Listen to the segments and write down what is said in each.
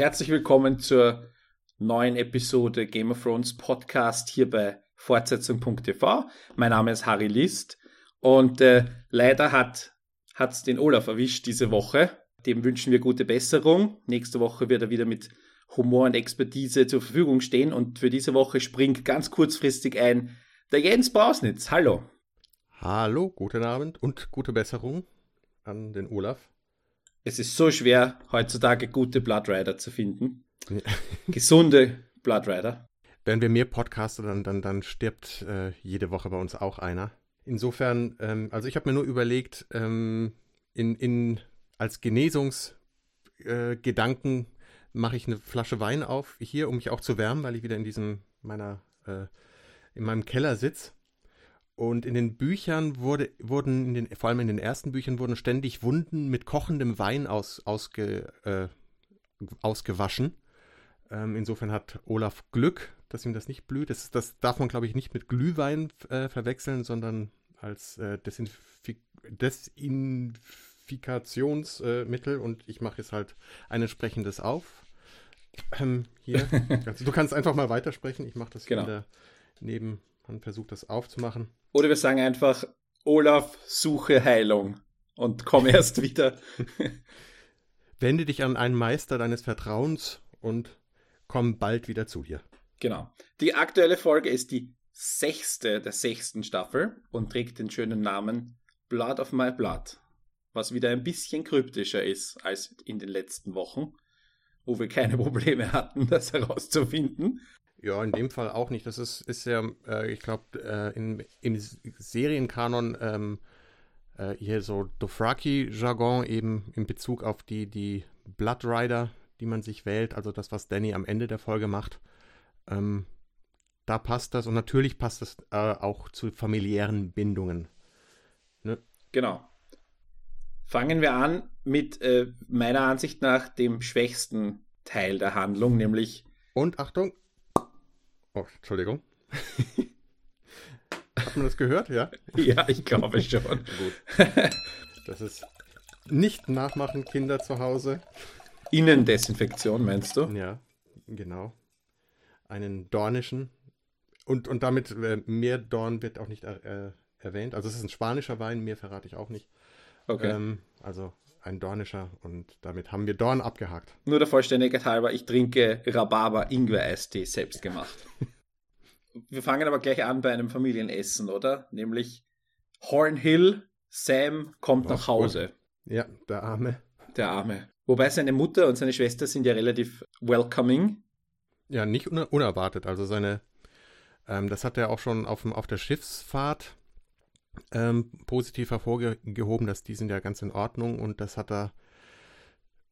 Herzlich willkommen zur neuen Episode Game of Thrones Podcast hier bei Fortsetzung.tv. Mein Name ist Harry List und äh, leider hat es den Olaf erwischt diese Woche. Dem wünschen wir gute Besserung. Nächste Woche wird er wieder mit Humor und Expertise zur Verfügung stehen und für diese Woche springt ganz kurzfristig ein der Jens Brausnitz. Hallo. Hallo, guten Abend und gute Besserung an den Olaf. Es ist so schwer, heutzutage gute Blood Rider zu finden. Gesunde Blood Rider. Wenn wir mehr podcasten, dann, dann, dann stirbt äh, jede Woche bei uns auch einer. Insofern, ähm, also ich habe mir nur überlegt, ähm, in, in, als Genesungsgedanken äh, mache ich eine Flasche Wein auf, hier, um mich auch zu wärmen, weil ich wieder in diesem meiner, äh, in meinem Keller sitze. Und in den Büchern wurde, wurden, in den, vor allem in den ersten Büchern, wurden ständig Wunden mit kochendem Wein aus, ausge, äh, ausgewaschen. Ähm, insofern hat Olaf Glück, dass ihm das nicht blüht. Das, das darf man, glaube ich, nicht mit Glühwein äh, verwechseln, sondern als äh, Desinfik Desinfikationsmittel. und ich mache jetzt halt ein entsprechendes auf. Ähm, hier. also, du kannst einfach mal weitersprechen. Ich mache das genau. wieder neben und versucht das aufzumachen. Oder wir sagen einfach, Olaf, suche Heilung und komm erst wieder. Wende dich an einen Meister deines Vertrauens und komm bald wieder zu dir. Genau. Die aktuelle Folge ist die sechste der sechsten Staffel und trägt den schönen Namen Blood of My Blood, was wieder ein bisschen kryptischer ist als in den letzten Wochen, wo wir keine Probleme hatten, das herauszufinden. Ja, in dem Fall auch nicht. Das ist, ist ja, äh, ich glaube, äh, im, im Serienkanon ähm, äh, hier so Dothraki-Jargon eben in Bezug auf die, die Blood Rider, die man sich wählt, also das, was Danny am Ende der Folge macht. Ähm, da passt das und natürlich passt das äh, auch zu familiären Bindungen. Ne? Genau. Fangen wir an mit äh, meiner Ansicht nach dem schwächsten Teil der Handlung, nämlich. Und Achtung, Oh, Entschuldigung. Hat man das gehört? Ja? Ja, ich glaube schon. Gut. Das ist nicht nachmachen, Kinder zu Hause. Innendesinfektion, meinst du? Ja, genau. Einen dornischen. Und, und damit äh, mehr Dorn wird auch nicht äh, erwähnt. Also es ist ein spanischer Wein, mehr verrate ich auch nicht. Okay. Ähm, also ein dornischer und damit haben wir Dorn abgehakt. Nur der Vollständigkeit halber, ich trinke Rhabarber Ingwer-Eistee selbst gemacht. wir fangen aber gleich an bei einem Familienessen, oder? Nämlich Hornhill, Sam kommt Ach, nach Hause. Ja, der Arme. Der Arme. Wobei seine Mutter und seine Schwester sind ja relativ welcoming. Ja, nicht unerwartet. Also seine, ähm, das hat er auch schon auf, auf der Schiffsfahrt ähm, positiv hervorgehoben, dass die sind ja ganz in Ordnung und das hat er,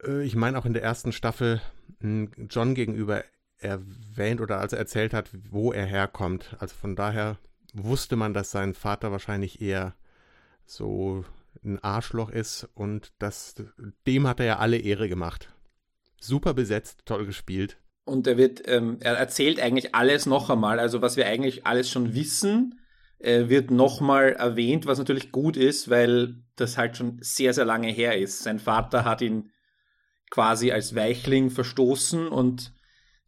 äh, ich meine auch in der ersten Staffel John gegenüber erwähnt oder als er erzählt hat, wo er herkommt. Also von daher wusste man, dass sein Vater wahrscheinlich eher so ein Arschloch ist und das, dem hat er ja alle Ehre gemacht. Super besetzt, toll gespielt. Und er wird, ähm, er erzählt eigentlich alles noch einmal, also was wir eigentlich alles schon wissen, äh, wird nochmal erwähnt, was natürlich gut ist, weil das halt schon sehr, sehr lange her ist. Sein Vater hat ihn quasi als Weichling verstoßen und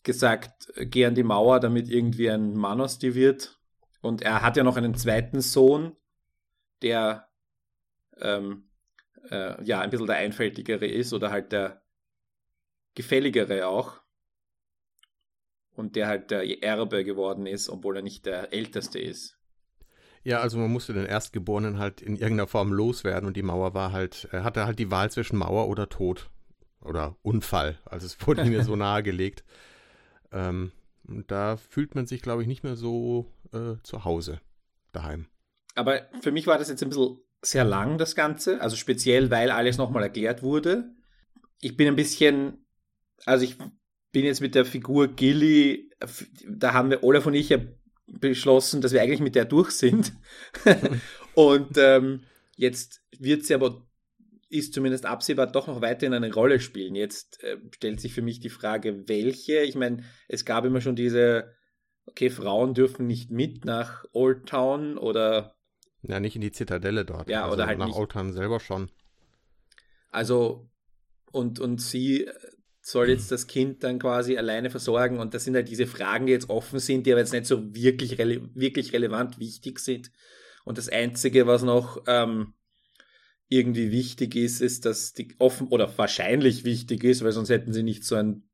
gesagt, geh an die Mauer, damit irgendwie ein Mann aus dir wird. Und er hat ja noch einen zweiten Sohn, der ähm, äh, ja ein bisschen der einfältigere ist oder halt der gefälligere auch. Und der halt der Erbe geworden ist, obwohl er nicht der Älteste ist. Ja, also man musste den Erstgeborenen halt in irgendeiner Form loswerden und die Mauer war halt, er hatte halt die Wahl zwischen Mauer oder Tod oder Unfall. Also es wurde mir so nahegelegt. Ähm, und da fühlt man sich, glaube ich, nicht mehr so äh, zu Hause daheim. Aber für mich war das jetzt ein bisschen sehr lang, das Ganze. Also speziell, weil alles nochmal erklärt wurde. Ich bin ein bisschen, also ich bin jetzt mit der Figur Gilly, da haben wir Olaf und ich ja beschlossen, dass wir eigentlich mit der durch sind. und ähm, jetzt wird sie aber, ist zumindest absehbar, doch noch weiterhin eine Rolle spielen. Jetzt äh, stellt sich für mich die Frage, welche. Ich meine, es gab immer schon diese, okay, Frauen dürfen nicht mit nach Old Town oder. Ja, nicht in die Zitadelle dort. Ja, also oder halt nach nicht. Old Town selber schon. Also, und, und sie soll jetzt das Kind dann quasi alleine versorgen? Und das sind halt diese Fragen, die jetzt offen sind, die aber jetzt nicht so wirklich, rele wirklich relevant wichtig sind. Und das Einzige, was noch ähm, irgendwie wichtig ist, ist, dass die offen oder wahrscheinlich wichtig ist, weil sonst hätten sie nicht so ein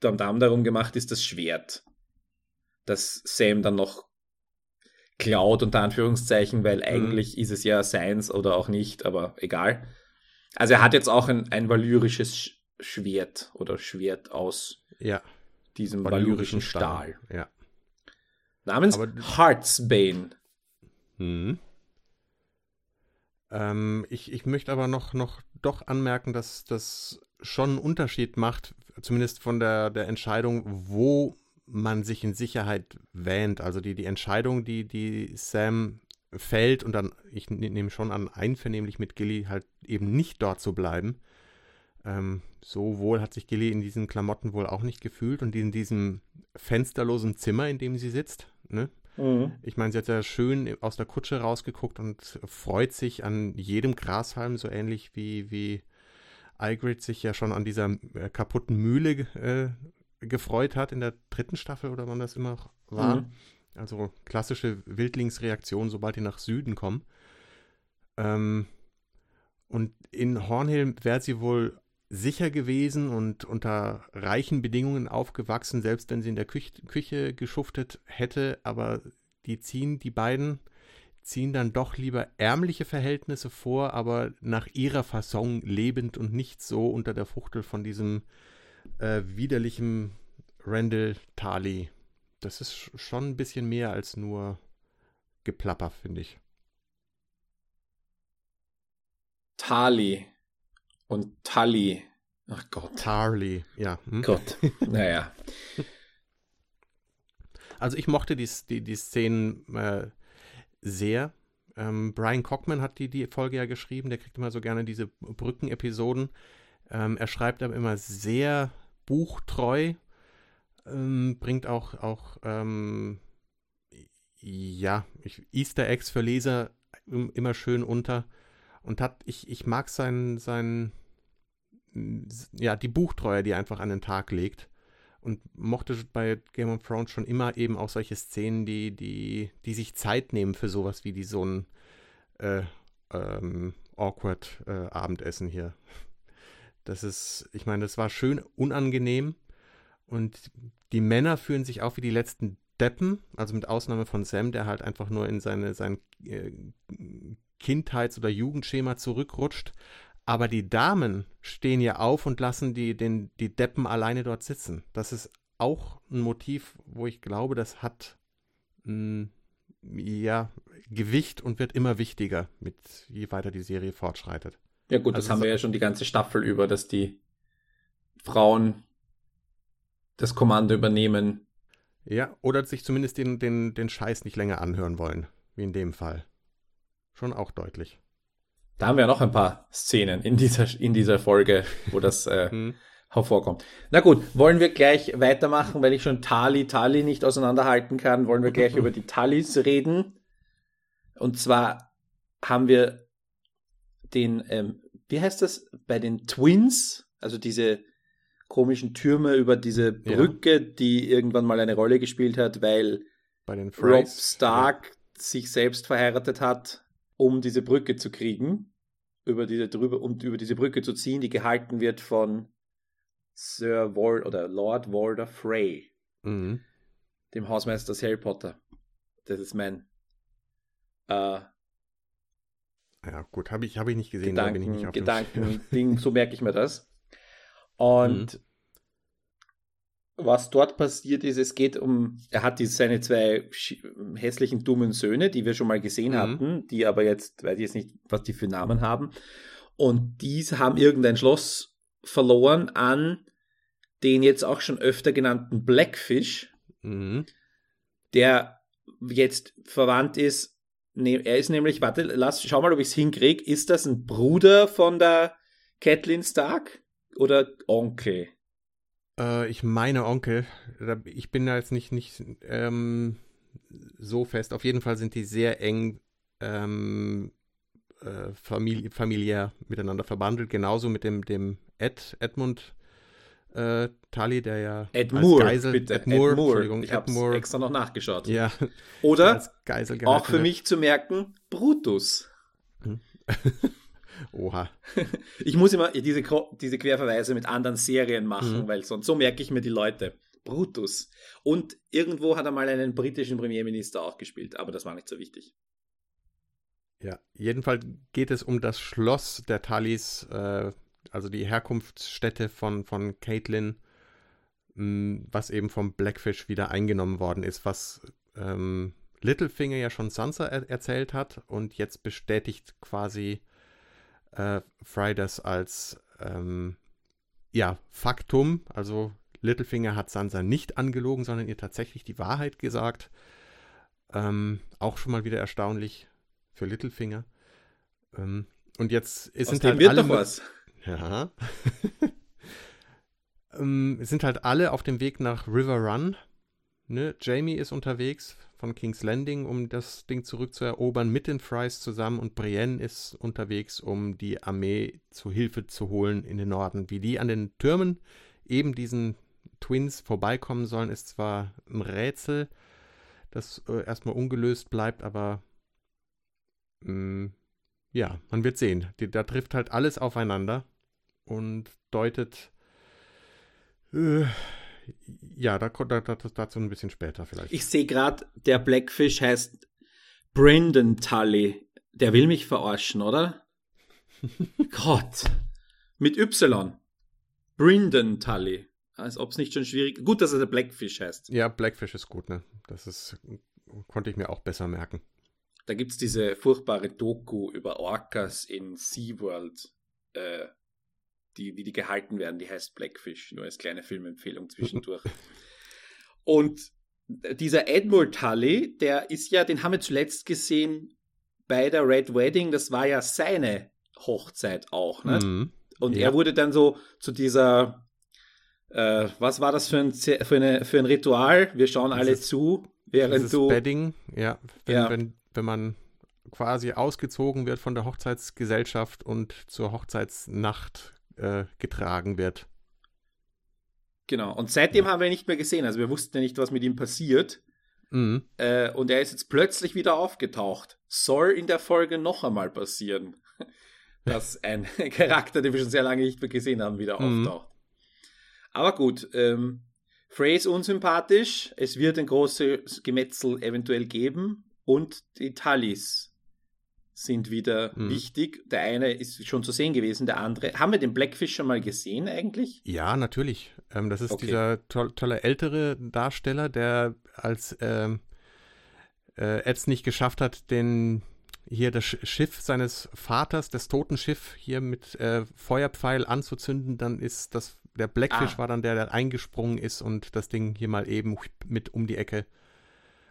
Damm darum gemacht, ist das Schwert. Das Sam dann noch klaut, unter Anführungszeichen, weil mhm. eigentlich ist es ja seins oder auch nicht, aber egal. Also er hat jetzt auch ein, ein valyrisches Schwert oder Schwert aus ja. diesem valyrischen Stahl. Stahl. Ja. Namens aber, Heartsbane. Hm. Ähm, ich, ich möchte aber noch, noch doch anmerken, dass das schon einen Unterschied macht, zumindest von der, der Entscheidung, wo man sich in Sicherheit wähnt. Also die, die Entscheidung, die, die Sam fällt und dann, ich ne, nehme schon an, einvernehmlich mit Gilly halt eben nicht dort zu bleiben. Ähm, so wohl hat sich Gilly in diesen Klamotten wohl auch nicht gefühlt und in diesem fensterlosen Zimmer, in dem sie sitzt. Ne? Mhm. Ich meine, sie hat ja schön aus der Kutsche rausgeguckt und freut sich an jedem Grashalm, so ähnlich wie, wie Ygritte sich ja schon an dieser äh, kaputten Mühle äh, gefreut hat in der dritten Staffel oder wann das immer war. Mhm. Also klassische Wildlingsreaktion, sobald die nach Süden kommen. Ähm, und in Hornhill wäre sie wohl sicher gewesen und unter reichen Bedingungen aufgewachsen, selbst wenn sie in der Küche, Küche geschuftet hätte. Aber die ziehen, die beiden ziehen dann doch lieber ärmliche Verhältnisse vor, aber nach ihrer Fasson lebend und nicht so unter der Fuchtel von diesem äh, widerlichen Randall Tali. Das ist schon ein bisschen mehr als nur Geplapper, finde ich. Tali und Tully. Ach Gott. Tarly, ja. Hm? Gott, naja. Also ich mochte die, die, die Szenen äh, sehr. Ähm, Brian Cockman hat die, die Folge ja geschrieben, der kriegt immer so gerne diese Brückenepisoden. Ähm, er schreibt aber immer sehr buchtreu, ähm, bringt auch, auch ähm, ja, ich, Easter Eggs für Leser immer schön unter und hat, ich, ich mag sein, sein, ja, die Buchtreue, die einfach an den Tag legt. Und mochte bei Game of Thrones schon immer eben auch solche Szenen, die, die, die sich Zeit nehmen für sowas wie die so ein äh, ähm, awkward äh, Abendessen hier. Das ist, ich meine, das war schön unangenehm. Und die Männer fühlen sich auch wie die letzten Deppen, also mit Ausnahme von Sam, der halt einfach nur in seine, sein äh, Kindheits- oder Jugendschema zurückrutscht. Aber die Damen stehen ja auf und lassen die, den, die Deppen alleine dort sitzen. Das ist auch ein Motiv, wo ich glaube, das hat mh, hm, ja, Gewicht und wird immer wichtiger, mit je weiter die Serie fortschreitet. Ja gut, also das haben wir ja schon die ganze Staffel über, dass die Frauen das Kommando übernehmen. Ja, oder sich zumindest den, den, den Scheiß nicht länger anhören wollen, wie in dem Fall schon auch deutlich. Da haben wir noch ein paar Szenen in dieser, in dieser Folge, wo das äh, hm. hervorkommt. Na gut, wollen wir gleich weitermachen, weil ich schon Tali, Tali nicht auseinanderhalten kann, wollen wir gleich über die Talis reden. Und zwar haben wir den, ähm, wie heißt das, bei den Twins, also diese komischen Türme über diese Brücke, ja. die irgendwann mal eine Rolle gespielt hat, weil Rob Stark ja. sich selbst verheiratet hat um diese Brücke zu kriegen, über diese drüber, um über diese Brücke zu ziehen, die gehalten wird von Sir Wal oder Lord Walder Frey, mhm. dem Hausmeister aus Harry Potter. Das ist mein äh, ja, gut, habe ich, hab ich nicht gesehen. Gedanken, Gedanken, Ding, so merke ich mir das. Und mhm was dort passiert ist, es geht um, er hat die, seine zwei hässlichen, dummen Söhne, die wir schon mal gesehen mhm. hatten, die aber jetzt, weiß ich jetzt nicht, was die für Namen haben. Und diese haben irgendein Schloss verloren an den jetzt auch schon öfter genannten Blackfish, mhm. der jetzt verwandt ist. Ne, er ist nämlich, warte, lass, schau mal, ob ich es hinkriege. Ist das ein Bruder von der Catelyn Stark oder Onkel? Äh, ich meine Onkel. Ich bin da jetzt nicht, nicht ähm, so fest. Auf jeden Fall sind die sehr eng ähm, äh, famili familiär miteinander verbandelt. Genauso mit dem, dem Ed, Edmund äh, Tully, der ja Ed als Moore, Geisel, bitte. Ed Moore, Ed Moore. Entschuldigung, Ich habe Moore, extra noch nachgeschaut. ja, Oder auch für mich zu merken, Brutus. Oha. Ich muss immer diese, diese Querverweise mit anderen Serien machen, Mhm. weil sonst so merke ich mir die Leute. Brutus. Und irgendwo hat er mal einen britischen Premierminister auch gespielt, aber das war nicht so wichtig. Ja, jedenfalls geht es um das Schloss der Tullys, äh, also die Herkunftsstätte von, von Caitlin, mh, was eben vom Blackfish wieder eingenommen worden ist, was ähm, Littlefinger ja schon Sansa er erzählt hat und jetzt bestätigt quasi äh, Fry das als ähm, ja, Faktum. Also Littlefinger hat Sansa nicht angelogen, sondern ihr tatsächlich die Wahrheit gesagt. Ähm, auch schon mal wieder erstaunlich für Littlefinger. Ähm, und jetzt dem halt wird alle doch was. ja. ähm, sind halt alle auf dem Weg nach River Run. Ne? Jamie ist unterwegs von King's Landing, um das Ding zurückzuerobern, mit den Frys zusammen. Und Brienne ist unterwegs, um die Armee zu Hilfe zu holen in den Norden. Wie die an den Türmen eben diesen Twins vorbeikommen sollen, ist zwar ein Rätsel, das äh, erstmal ungelöst bleibt, aber mh, ja, man wird sehen. Die, da trifft halt alles aufeinander und deutet. Äh, ja, da, da, da, dazu ein bisschen später vielleicht. Ich sehe gerade, der Blackfish heißt Brendan Tully. Der will mich verarschen, oder? Gott. Mit Y. Brendan Tully. Als ob es nicht schon schwierig. Gut, dass er der Blackfish heißt. ja, Blackfish ist gut, ne? Das ist, konnte ich mir auch besser merken. Da gibt es diese furchtbare Doku über Orcas in SeaWorld, äh, die, wie die gehalten werden. Die heißt Blackfish, nur als kleine Filmempfehlung zwischendurch. Und dieser Edmure Tully, der ist ja, den haben wir zuletzt gesehen bei der Red Wedding. Das war ja seine Hochzeit auch. Ne? Mhm. Und Ja. er wurde dann so zu dieser, äh, was war das für ein, für, eine, für ein Ritual? Wir schauen alle Dieses- zu, während du. Bedding, ja, wenn, Ja. Wenn, wenn man quasi ausgezogen wird von der Hochzeitsgesellschaft und zur Hochzeitsnacht äh, getragen wird. Genau. Und seitdem haben wir ihn nicht mehr gesehen. Also wir wussten ja nicht, was mit ihm passiert. Mhm. Äh, und er ist jetzt plötzlich wieder aufgetaucht. Soll in der Folge noch einmal passieren, dass ein Charakter, den wir schon sehr lange nicht mehr gesehen haben, wieder Mhm. auftaucht. Aber gut, ähm, Frey ist unsympathisch. Es wird ein großes Gemetzel eventuell geben. Und die Tullys sind wieder Mhm. wichtig. Der eine ist schon zu sehen gewesen, der andere. Haben wir den Blackfish schon mal gesehen eigentlich? Ja, natürlich. Ähm, das ist Okay. dieser toll, tolle ältere Darsteller, der als ähm, äh, Eds nicht geschafft hat, den hier das Sch- Schiff seines Vaters, das Totenschiff, hier mit äh, Feuerpfeil anzuzünden, dann ist das der Blackfish Ah. war dann der, der eingesprungen ist und das Ding hier mal eben mit um die Ecke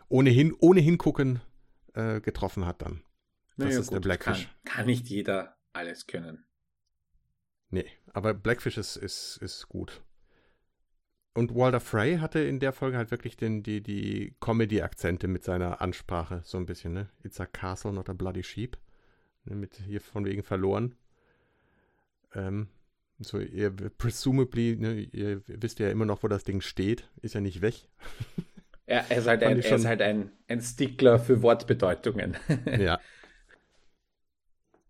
ohnehin ohne hingucken äh, getroffen hat dann. Das Naja, ist der Blackfish. Kann, kann nicht jeder alles können. Nee, aber Blackfish ist, ist, ist gut. Und Walter Frey hatte in der Folge halt wirklich den, die, die Comedy-Akzente mit seiner Ansprache, so ein bisschen, ne? It's a castle, not a bloody sheep. Ne, mit hier von wegen verloren. Ähm, so, ihr presumably, ne, ihr wisst ja immer noch, wo das Ding steht, ist ja nicht weg. Er, er ist halt, ein, er ist halt ein, ein Stickler für Wortbedeutungen. ja.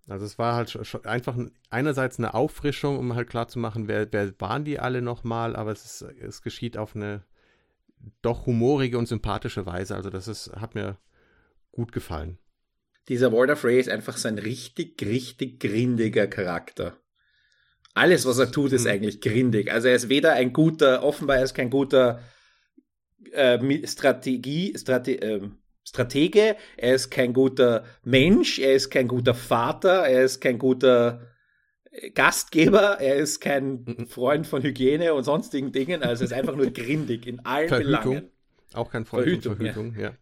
Also es war halt schon, einfach ein- einerseits eine Auffrischung, um halt klarzumachen, wer, wer waren die alle nochmal, aber es, ist, es geschieht auf eine doch humorige und sympathische Weise. Also das ist, hat mir gut gefallen. Dieser Walter Frey ist einfach so ein richtig, richtig grindiger Charakter. Alles, was er tut, ist Mhm. eigentlich grindig. Also er ist weder ein guter, offenbar er ist kein guter äh, Strategie, Strate, ähm, Stratege, er ist kein guter Mensch, er ist kein guter Vater, er ist kein guter äh, Gastgeber, er ist kein Mhm. Freund von Hygiene und sonstigen Dingen, also er ist einfach nur grindig in allen Verhütung. Belangen. Auch kein Freund Verhütung, von Verhütung, ja.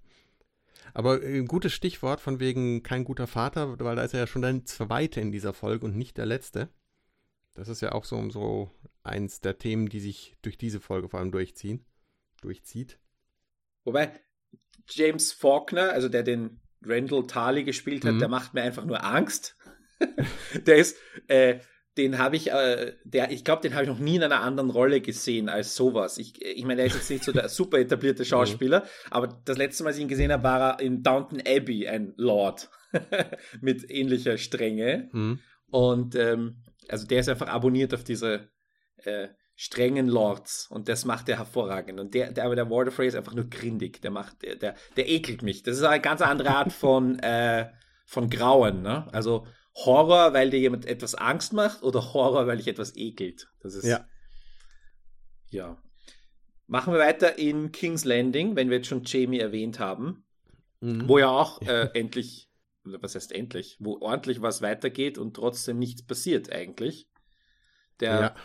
Aber äh, ein gutes Stichwort von wegen kein guter Vater, weil da ist er ja schon der zweite in dieser Folge und nicht der letzte. Das ist ja auch so, so eins der Themen, die sich durch diese Folge vor allem durchziehen. Durchzieht. Wobei James Faulkner, also der den Randall Tarley gespielt hat, Mhm. der macht mir einfach nur Angst. der ist, äh, den habe ich, äh, der, ich glaube, den habe ich noch nie in einer anderen Rolle gesehen als sowas. Ich, ich meine, er ist jetzt nicht so der super etablierte mhm. Schauspieler, aber das letzte Mal, als ich ihn gesehen habe, war er in Downton Abbey ein Lord mit ähnlicher Strenge. Mhm. Und ähm, also der ist einfach abonniert auf diese äh, strengen Lords und das macht er hervorragend. Und der, der aber der Walder Frey ist einfach nur grindig. Der macht, der, der, der ekelt mich. Das ist eine ganz andere Art von, äh, von Grauen, ne? Also Horror, weil dir jemand etwas Angst macht oder Horror, weil dich etwas ekelt. Das ist. Ja. Ja. Machen wir weiter in King's Landing, wenn wir jetzt schon Jamie erwähnt haben, mhm. wo ja auch äh, endlich, was heißt endlich, wo ordentlich was weitergeht und trotzdem nichts passiert eigentlich. Der, ja.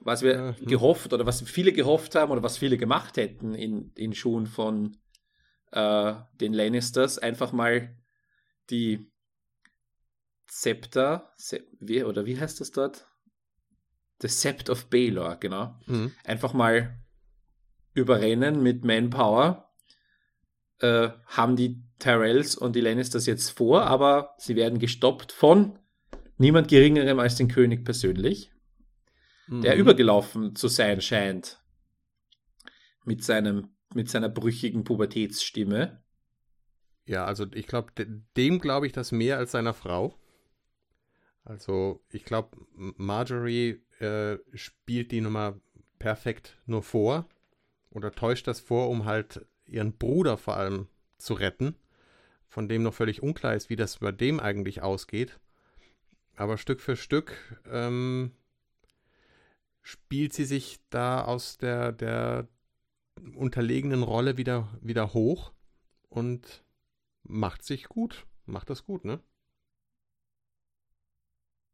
Was wir ja. Hm. gehofft oder was viele gehofft haben oder was viele gemacht hätten in, in Schuhen von äh, den Lannisters, einfach mal die Scepter, wie, oder wie heißt das dort? The Sept of Baelor, genau. Mhm. Einfach mal überrennen mit Manpower. Äh, haben die Tyrells und die Lannisters jetzt vor, aber sie werden gestoppt von niemand geringerem als den König persönlich, mhm. der übergelaufen zu sein scheint mit seinem mit seiner brüchigen Pubertätsstimme. Ja, also ich glaube, dem glaube ich das mehr als seiner Frau. Also ich glaube, Marjorie äh, spielt die Nummer perfekt nur vor oder täuscht das vor, um halt ihren Bruder vor allem zu retten, von dem noch völlig unklar ist, wie das bei dem eigentlich ausgeht. Aber Stück für Stück ähm, spielt sie sich da aus der, der unterlegenen Rolle wieder, wieder hoch und macht sich gut. Macht das gut, ne?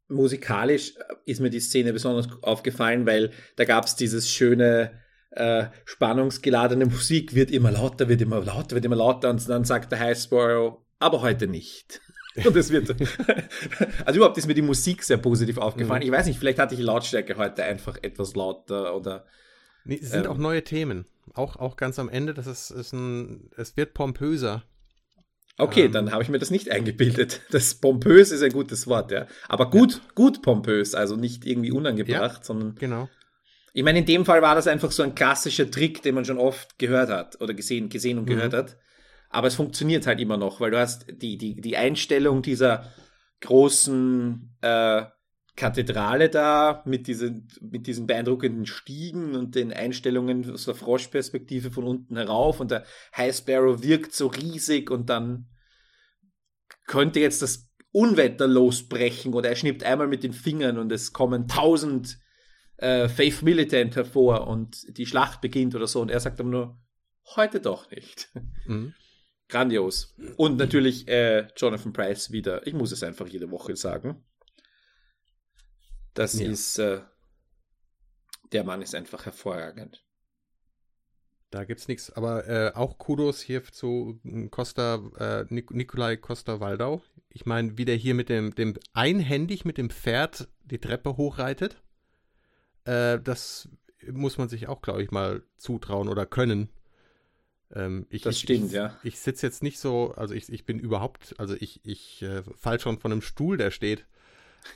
musikalisch ist mir die Szene besonders aufgefallen, weil da gab es dieses schöne äh, spannungsgeladene Musik, wird immer lauter, wird immer lauter, wird immer lauter und dann sagt der High Sparrow, aber heute nicht. Und es wird, also überhaupt ist mir die Musik sehr positiv aufgefallen. Mhm. Ich weiß nicht, vielleicht hatte ich Lautstärke heute einfach etwas lauter oder. Nee, es sind ähm, auch neue Themen. Auch, auch ganz am Ende, das ist, ist ein, es wird pompöser. Okay, ähm, dann habe ich mir das nicht eingebildet. Das pompös ist ein gutes Wort, ja. Aber gut, ja. gut pompös, also nicht irgendwie unangebracht, ja, sondern. Genau. Ich meine, in dem Fall war das einfach so ein klassischer Trick, den man schon oft gehört hat oder gesehen, gesehen und mhm. gehört hat. Aber es funktioniert halt immer noch, weil du hast die, die, die Einstellung dieser großen äh, Kathedrale da mit diesen, mit diesen beeindruckenden Stiegen und den Einstellungen aus der Froschperspektive von unten herauf und der High Sparrow wirkt so riesig und dann könnte jetzt das Unwetter losbrechen oder er schnippt einmal mit den Fingern und es kommen tausend äh, Faith Militant hervor und die Schlacht beginnt oder so und er sagt aber nur, heute doch nicht. Mhm. Grandios. Und natürlich äh, Jonathan Price wieder. Ich muss es einfach jede Woche sagen. Das ja. ist, äh, der Mann ist einfach hervorragend. Da gibt es nichts, aber äh, auch Kudos hier zu Costa, äh, Nik Nikolai Costa-Waldau. Ich meine, wie der hier mit dem, dem einhändig mit dem Pferd die Treppe hochreitet. Äh, das muss man sich auch, glaube ich, mal zutrauen oder können. Ähm, ich, das stimmt, ich, ja. Ich sitze jetzt nicht so, also ich, ich bin überhaupt, also ich, ich äh, fall schon von einem Stuhl, der steht.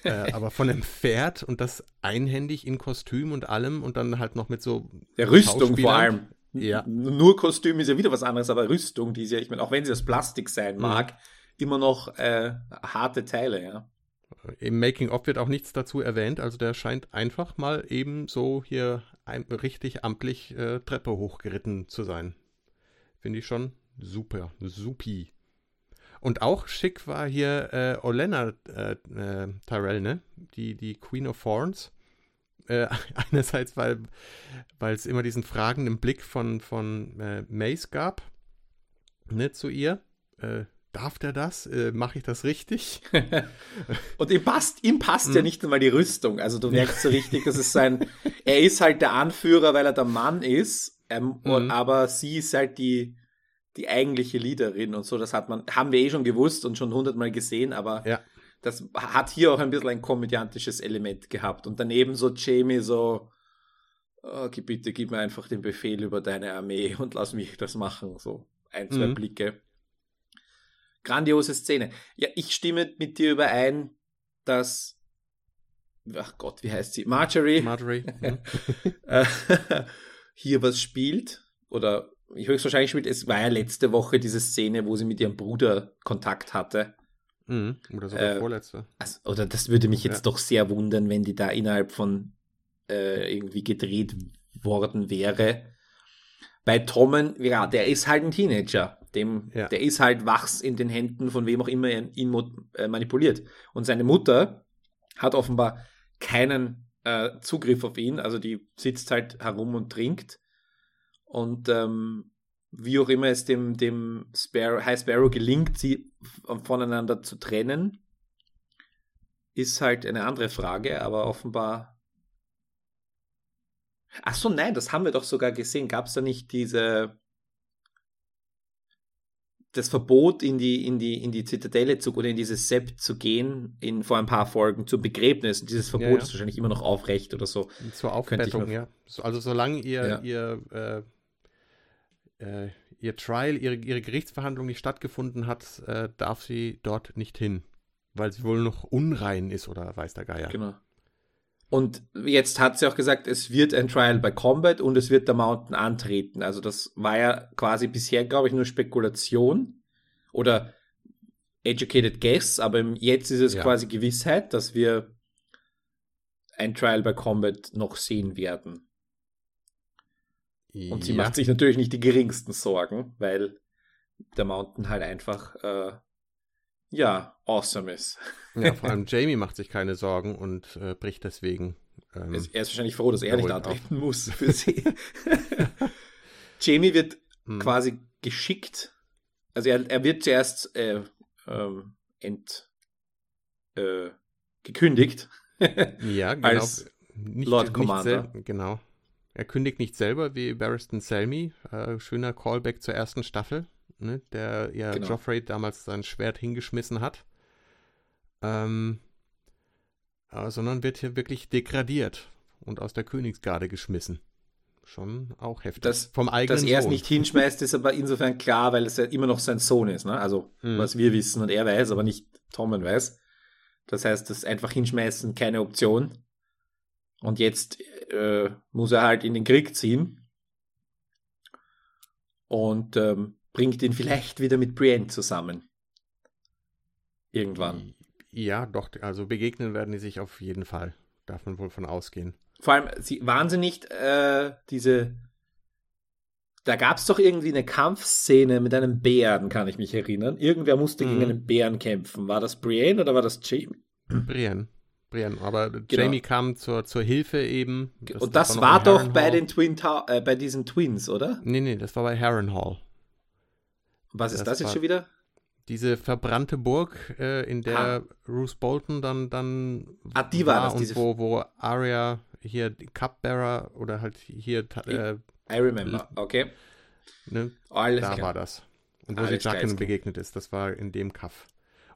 äh, aber von einem Pferd und das einhändig in Kostüm und allem und dann halt noch mit so. Der Rüstung vor allem. Ja. Nur Kostüm ist ja wieder was anderes, aber Rüstung, die ist ja, ich meine, auch wenn sie aus Plastik sein mhm. mag, mhm. immer noch äh, harte Teile, ja. Im Making-of wird auch nichts dazu erwähnt, also der scheint einfach mal eben so hier ein, richtig amtlich äh, Treppe hochgeritten zu sein. Finde ich schon super, supi. Und auch schick war hier äh, Olenna äh, äh, Tyrell, ne? Die, die Queen of Thorns. Äh, einerseits, weil es immer diesen fragenden Blick von, von äh, Mace gab, ne, zu ihr. Äh, darf der das? Mache ich das richtig? und ihm passt, ihm passt ja mhm. nicht einmal die Rüstung. Also du merkst so richtig, das ist sein, er ist halt der Anführer, weil er der Mann ist, ähm, mhm. aber sie ist halt die, die eigentliche Leaderin und so. Das hat man, haben wir eh schon gewusst und schon hundertmal gesehen, aber ja. das hat hier auch ein bisschen ein komödiantisches Element gehabt. Und daneben so Jamie so, okay, bitte gib mir einfach den Befehl über deine Armee und lass mich das machen. So ein, zwei mhm. Blicke grandiose Szene. Ja, ich stimme mit dir überein, dass ach Gott, wie heißt sie? Marjorie. Marjorie. Mhm. Hier was spielt. Oder ich höchstwahrscheinlich spielt, es war ja letzte Woche diese Szene, wo sie mit ihrem Bruder Kontakt hatte. Mhm. Oder sogar Äh, vorletzte. Also, oder das würde mich jetzt Ja. doch sehr wundern, wenn die da innerhalb von äh, irgendwie gedreht worden wäre. Bei Tommen, ja, der ist halt ein Teenager. Dem, Ja. Der ist halt wachs in den Händen von wem auch immer er ihn äh, manipuliert. Und seine Mutter hat offenbar keinen äh, Zugriff auf ihn. Also die sitzt halt herum und trinkt. Und ähm, wie auch immer es dem, dem Sparrow, High Sparrow gelingt, sie voneinander zu trennen, ist halt eine andere Frage, aber offenbar. Ach so, nein, das haben wir doch sogar gesehen. Gab es da nicht diese das Verbot in die in die in die Zitadelle zu oder in dieses Sept zu gehen in vor ein paar Folgen zum Begräbnis. Dieses Verbot Ja, ja. ist wahrscheinlich immer noch aufrecht oder so. Zur Aufbettung, mir- ja. So, Also solange ihr, Ja. ihr, äh, äh, ihr Trial, ihre, ihre Gerichtsverhandlung nicht stattgefunden hat, äh, darf sie dort nicht hin. Weil sie wohl noch unrein ist oder weiß der Geier. Genau. Und jetzt hat sie auch gesagt, es wird ein Trial bei Combat und es wird der Mountain antreten. Also das war ja quasi bisher, glaube ich, nur Spekulation oder educated guess, aber jetzt ist es Ja. quasi Gewissheit, dass wir ein Trial bei Combat noch sehen werden. Und sie ja. macht sich natürlich nicht die geringsten Sorgen, weil der Mountain halt einfach, äh, ja, awesome ist. ja, vor allem Jamie macht sich keine Sorgen und äh, bricht deswegen. Ähm, Er ist- er ist wahrscheinlich froh, dass er nicht antreten muss für sie. Jamie wird hm. quasi geschickt. Also er, er wird zuerst äh, ähm, ent, äh, gekündigt. Ja, genau. als nicht, Lord nicht Commander. sel- Genau. Er kündigt nicht selber wie Barristan Selmy. Äh, schöner Callback zur ersten Staffel, ne, der ja Genau. Joffrey damals sein Schwert hingeschmissen hat. Ähm, äh, sondern wird hier wirklich degradiert und aus der Königsgarde geschmissen. Schon auch heftig. Das- Vom eigenen Dass er es nicht hinschmeißt, ist aber insofern klar, weil es ja immer noch sein Sohn ist. Ne? Also Hm. was wir wissen und er weiß, aber nicht Tommen weiß. Das heißt, das einfach hinschmeißen keine Option. Und jetzt äh, muss er halt in den Krieg ziehen und ähm, bringt ihn vielleicht wieder mit Brienne zusammen. Irgendwann. Ja, doch, also begegnen werden die sich auf jeden Fall. Darf man wohl von ausgehen. Vor allem, sie waren sie nicht äh, diese. Da gab es doch irgendwie eine Kampfszene mit einem Bären, kann ich mich erinnern. Irgendwer musste gegen Mhm. einen Bären kämpfen. War das Brienne oder war das Jamie? Brienne. Brienne. Aber Jamie kam zur, zur Hilfe eben. Und das, noch war in doch bei den Twin äh, bei diesen Twins, oder? Nee, nee, das war bei Harrenhal. Was ist Das das, jetzt war- schon wieder? Diese verbrannte Burg, äh, in der Bruce Bolton dann, dann Ah, die war das, und diese- wo, wo Arya hier Cupbearer oder halt hier äh, I remember. Okay. ne, Alles da klar. war das. Und wo Alles sie klar. begegnet ist, das war in dem Kaff.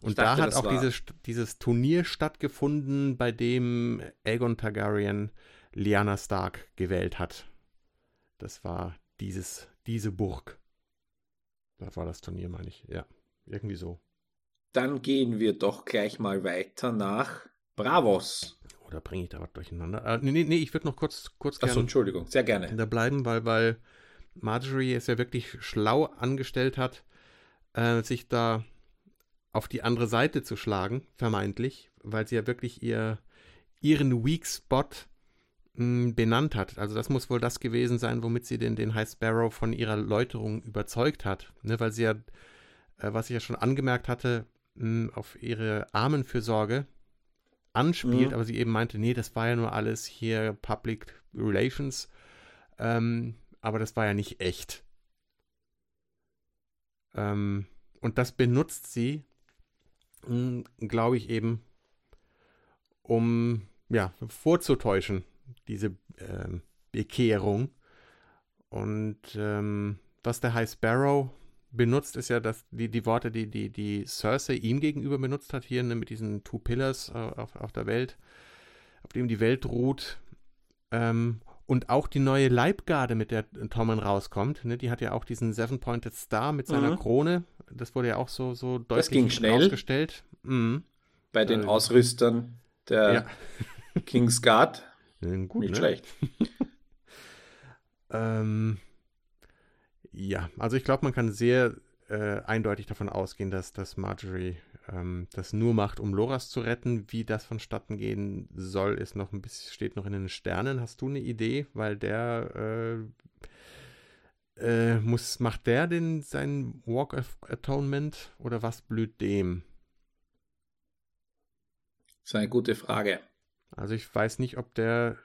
Und dachte, da hat auch war- dieses, dieses Turnier stattgefunden, bei dem Aegon Targaryen Lyanna Stark gewählt hat. Das war dieses, diese Burg. Das war das Turnier, meine ich. Ja, irgendwie so. Dann gehen wir doch gleich mal weiter nach Bravos. Oder bringe ich da was durcheinander? Äh, nee, nee, nee, ich würde noch kurz, kurz Achso, Entschuldigung, sehr gerne. da bleiben, weil, weil Marjorie es ja wirklich schlau angestellt hat, äh, sich da auf die andere Seite zu schlagen, vermeintlich, weil sie ja wirklich ihr, ihren Weak Spot benannt hat. Also das muss wohl das gewesen sein, womit sie den, den High Sparrow von ihrer Läuterung überzeugt hat. Ne, weil sie ja, äh, was ich ja schon angemerkt hatte, mh, auf ihre Armenfürsorge anspielt, Mhm. aber sie eben meinte, nee, das war ja nur alles hier Public Relations, ähm, aber das war ja nicht echt. Ähm, und das benutzt sie, glaube ich, eben, um ja, vorzutäuschen, diese ähm, Bekehrung. Und ähm, was der High Sparrow benutzt, ist ja dass die, die Worte, die, die, die Cersei ihm gegenüber benutzt hat, hier ne, mit diesen Two Pillars äh, auf, auf der Welt, auf dem die Welt ruht. Ähm, und auch die neue Leibgarde, mit der Tommen rauskommt, ne, die hat ja auch diesen Seven-Pointed Star mit seiner Mhm. Krone. Das wurde ja auch so, so deutlich ging schnell. ausgestellt. Mhm. Bei den Äh, Ausrüstern der Ja. King's Guard. Gut, Nicht ne? schlecht. Ähm, ja, also ich glaube, man kann sehr äh, eindeutig davon ausgehen, dass, dass Marjorie ähm, das nur macht, um Loras zu retten. Wie das vonstatten gehen soll, ist noch ein bisschen, steht noch in den Sternen. Hast du eine Idee? Weil der äh, äh, muss, macht der den seinen Walk of Atonement oder was blüht dem? Das ist eine gute Frage. Also ich weiß nicht, ob der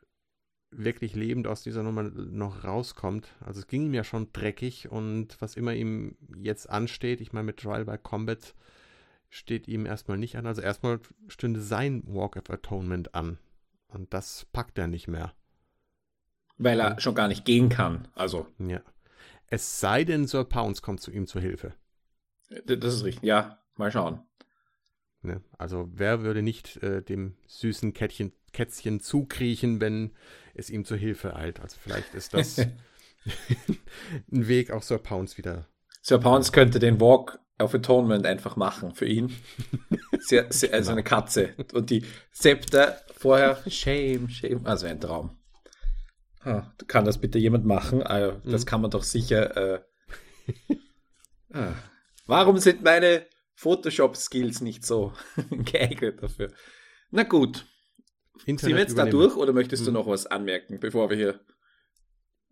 wirklich lebend aus dieser Nummer noch rauskommt. Also es ging ihm ja schon dreckig und was immer ihm jetzt ansteht, ich meine mit Trial by Combat steht ihm erstmal nicht an. Also erstmal stünde sein Walk of Atonement an. Und das packt er nicht mehr. Weil er schon gar nicht gehen kann. Also. Ja. Es sei denn, Sir Pounce kommt zu ihm zur Hilfe. Das ist richtig. Ja, mal schauen. Ne? Also wer würde nicht äh, dem süßen Kätzchen, Kätzchen zukriechen, wenn es ihm zur Hilfe eilt? Also vielleicht ist das ein Weg, auch Sir Pounce wieder. Sir Pounce könnte den Walk of Atonement einfach machen für ihn. Sehr, sehr, also eine Katze. Und die Zepter vorher, shame, shame. Also ein Traum. Ah, kann das bitte jemand machen? Ah, das Mhm. kann man doch sicher. Äh, ah. Warum sind meine Photoshop-Skills nicht so geeignet dafür? Na gut. Sind wir jetzt da durch oder möchtest du Mhm. noch was anmerken, bevor wir hier.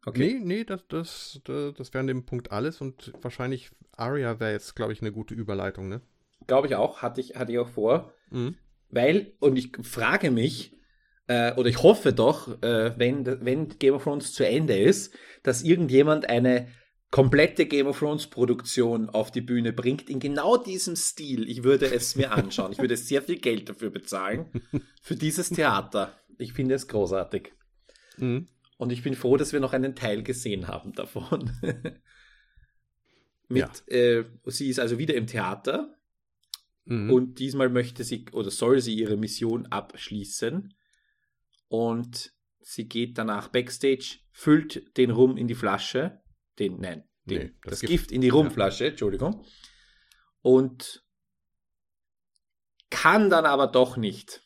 Okay. Nee, nee, das, das, das, das wäre an dem Punkt alles und wahrscheinlich Aria wäre jetzt, glaube ich, eine gute Überleitung, ne? Glaube ich auch, hatte ich, hatte ich auch vor. Mhm. Weil, und ich frage mich, äh, oder ich hoffe doch, äh, wenn, wenn Game of Thrones zu Ende ist, dass irgendjemand eine komplette Game of Thrones Produktion auf die Bühne bringt, in genau diesem Stil. Ich würde es mir anschauen. Ich würde sehr viel Geld dafür bezahlen, für dieses Theater. Ich finde es großartig. Mhm. Und ich bin froh, dass wir noch einen Teil gesehen haben davon. Mit, Ja. äh, sie ist also wieder im Theater Mhm. und diesmal möchte sie oder soll sie ihre Mission abschließen. Und sie geht danach backstage, füllt den Rum in die Flasche. Den, nein, den, Nee, das, das Gift. Gift. in die Rumflasche, Entschuldigung. Und kann dann aber doch nicht.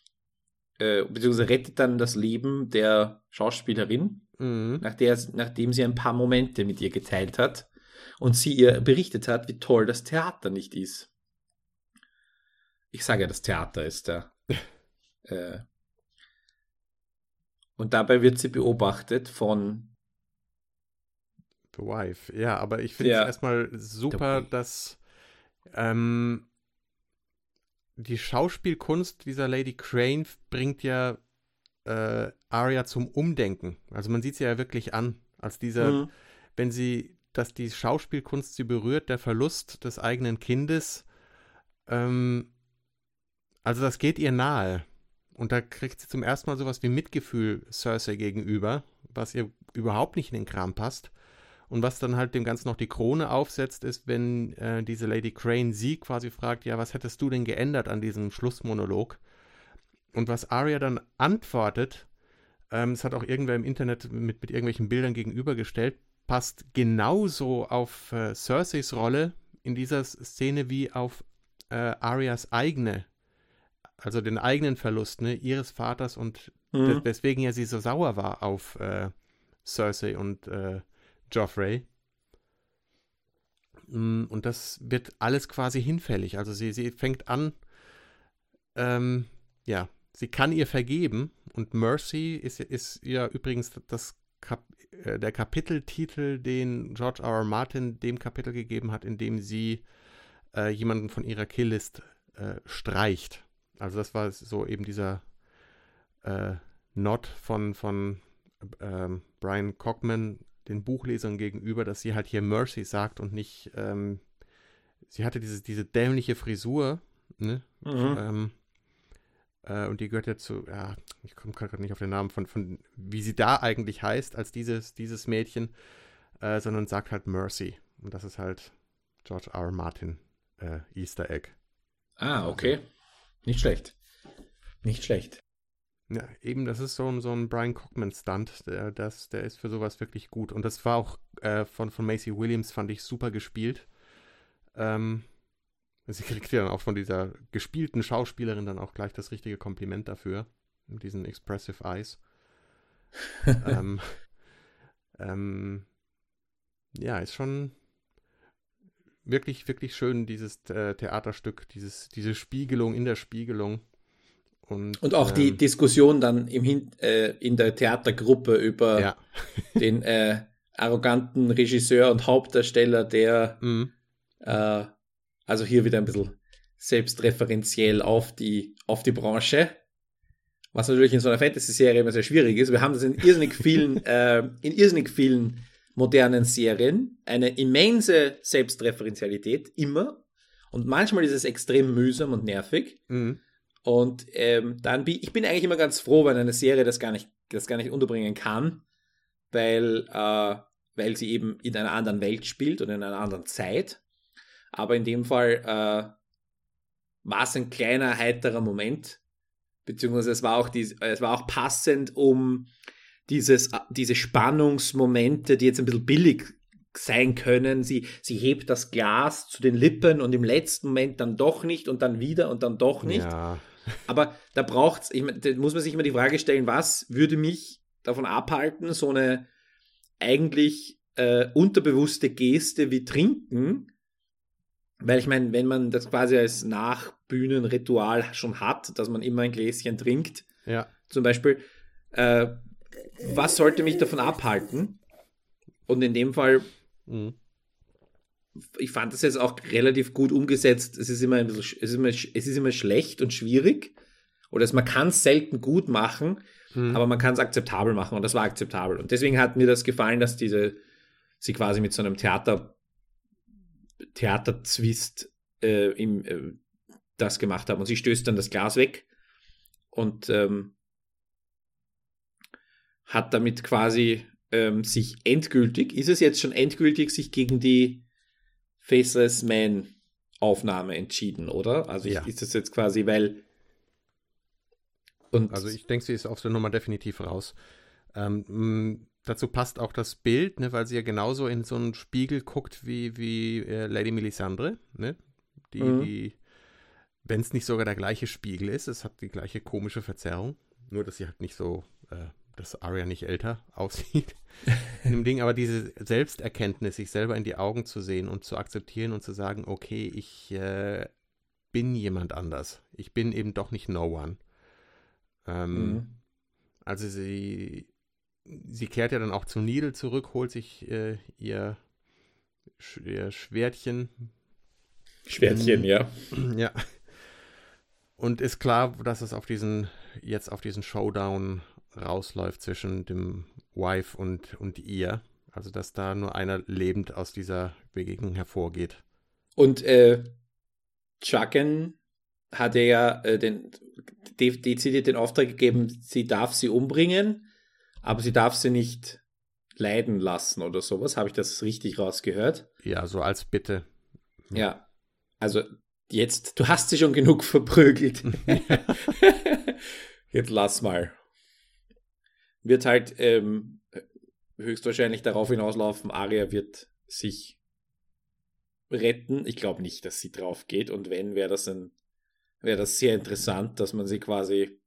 Äh, beziehungsweise rettet dann das Leben der Schauspielerin, Mhm. nach der, nachdem sie ein paar Momente mit ihr geteilt hat und sie ihr berichtet hat, wie toll das Theater nicht ist. Ich sage ja, das Theater ist da. äh, und dabei wird sie beobachtet von, The Wife. Ja, aber ich finde es Ja. erstmal super, dass ähm, die Schauspielkunst dieser Lady Crane bringt ja äh, Arya zum Umdenken. Also man sieht sie ja wirklich an, als dieser, Mhm. wenn sie, dass die Schauspielkunst sie berührt, der Verlust des eigenen Kindes. Ähm, also das geht ihr nahe. Und da kriegt sie zum ersten Mal sowas wie Mitgefühl Cersei gegenüber, was ihr überhaupt nicht in den Kram passt. Und was dann halt dem Ganzen noch die Krone aufsetzt, ist, wenn äh, diese Lady Crane sie quasi fragt, ja, was hättest du denn geändert an diesem Schlussmonolog? Und was Arya dann antwortet, ähm, es hat auch irgendwer im Internet mit, mit irgendwelchen Bildern gegenübergestellt, passt genauso auf äh, Cerseis Rolle in dieser Szene wie auf äh, Aryas eigene, also den eigenen Verlust ne, ihres Vaters und Mhm. des- weswegen ja sie so sauer war auf äh, Cersei und äh, Joffrey. Mm, Und das wird alles quasi hinfällig. Also sie, sie fängt an, ähm, ja, sie kann ihr vergeben und Mercy ist, ist ja übrigens das Kap äh, der Kapiteltitel, den George R. R. Martin dem Kapitel gegeben hat, in dem sie äh, jemanden von ihrer Killlist äh, streicht. Also das war so eben dieser äh, Nod von, von ähm, Brian Cockman den Buchlesern gegenüber, dass sie halt hier Mercy sagt und nicht, ähm, sie hatte diese, diese dämliche Frisur, ne? Mhm. Ähm, äh, und die gehört ja zu, ja, ich komme gerade nicht auf den Namen von, von, wie sie da eigentlich heißt, als dieses, dieses Mädchen, äh, sondern sagt halt Mercy. Und das ist halt George R. R. Martin äh, Easter Egg. Ah, okay. Nicht schlecht. Nicht schlecht. Ja, eben, das ist so ein, so ein Brian Cockman-Stunt. Der, das, der ist für sowas wirklich gut. Und das war auch äh, von, von Macy Williams, fand ich super gespielt. Ähm, sie kriegt ja dann auch von dieser gespielten Schauspielerin dann auch gleich das richtige Kompliment dafür. mit diesen Expressive Eyes. ähm, ähm, ja, ist schon wirklich, wirklich schön, dieses äh, Theaterstück, dieses, diese Spiegelung in der Spiegelung. Und, und auch ähm, die Diskussion dann im Hin äh, in der Theatergruppe über ja. den äh, arroganten Regisseur und Hauptdarsteller, der mhm. äh, also hier wieder ein bisschen selbstreferenziell auf die, auf die Branche. Was natürlich in so einer Fantasy-Serie immer sehr schwierig ist. Wir haben das in irrsinnig vielen, äh, in irrsinnig vielen modernen Serien. Eine immense Selbstreferenzialität, immer. Und manchmal ist es extrem mühsam und nervig. Mhm. Und ähm, dann bin ich bin eigentlich immer ganz froh, wenn eine Serie das gar nicht, das gar nicht unterbringen kann, weil, äh, weil sie eben in einer anderen Welt spielt und in einer anderen Zeit. Aber in dem Fall äh, war es ein kleiner, heiterer Moment. Beziehungsweise es war auch, die, es war auch passend, um dieses, diese Spannungsmomente, die jetzt ein bisschen billig sein können. Sie, sie hebt das Glas zu den Lippen und im letzten Moment dann doch nicht und dann wieder und dann doch nicht. Ja. Aber da braucht es, da muss man sich immer die Frage stellen, was würde mich davon abhalten, so eine eigentlich äh, unterbewusste Geste wie Trinken, weil ich meine, wenn man das quasi als Nachbühnenritual schon hat, dass man immer ein Gläschen trinkt, ja. zum Beispiel, äh, was sollte mich davon abhalten? Und in dem Fall mhm ich fand das jetzt auch relativ gut umgesetzt. Es ist immer ein bisschen, es ist immer, es ist immer schlecht und schwierig. Oder es, man kann es selten gut machen, hm. aber man kann es akzeptabel machen und das war akzeptabel. Und deswegen hat mir das gefallen, dass diese, sie quasi mit so einem Theater, Theaterzwist äh, im, äh, das gemacht haben. Und sie stößt dann das Glas weg und ähm, hat damit quasi ähm, sich endgültig, ist es jetzt schon endgültig, sich gegen die Faceless Man Aufnahme entschieden, oder? Also ich, ja. ist das jetzt quasi, weil. Und also ich denke, sie ist auf der Nummer definitiv raus. Ähm, dazu passt auch das Bild, ne, weil sie ja genauso in so einen Spiegel guckt wie, wie äh, Lady Melisandre, ne? Die, mhm. die, wenn es nicht sogar der gleiche Spiegel ist, es hat die gleiche komische Verzerrung, nur dass sie halt nicht so äh, dass Arya nicht älter aussieht in dem Ding, aber diese Selbsterkenntnis, sich selber in die Augen zu sehen und zu akzeptieren und zu sagen, okay, ich äh, bin jemand anders. Ich bin eben doch nicht no one. Ähm, mhm. Also sie, sie kehrt ja dann auch zu Needle zurück, holt sich äh, ihr, ihr Schwertchen. Schwertchen, ähm, ja. Ja. Und ist klar, dass es auf diesen, jetzt auf diesen Showdown rausläuft zwischen dem Wife und, und ihr. Also, dass da nur einer lebend aus dieser Begegnung hervorgeht. Und äh, Chucken hat ja äh, den, dezidiert den Auftrag gegeben, sie darf sie umbringen, aber sie darf sie nicht leiden lassen oder sowas. Habe ich das richtig rausgehört? Ja, so als Bitte. Ja, also jetzt, du hast sie schon genug verprügelt. jetzt lass mal wird halt ähm, höchstwahrscheinlich darauf hinauslaufen, Aria wird sich retten. Ich glaube nicht, dass sie drauf geht. Und wenn, wäre das ein, wäre das sehr interessant, dass man sie quasi,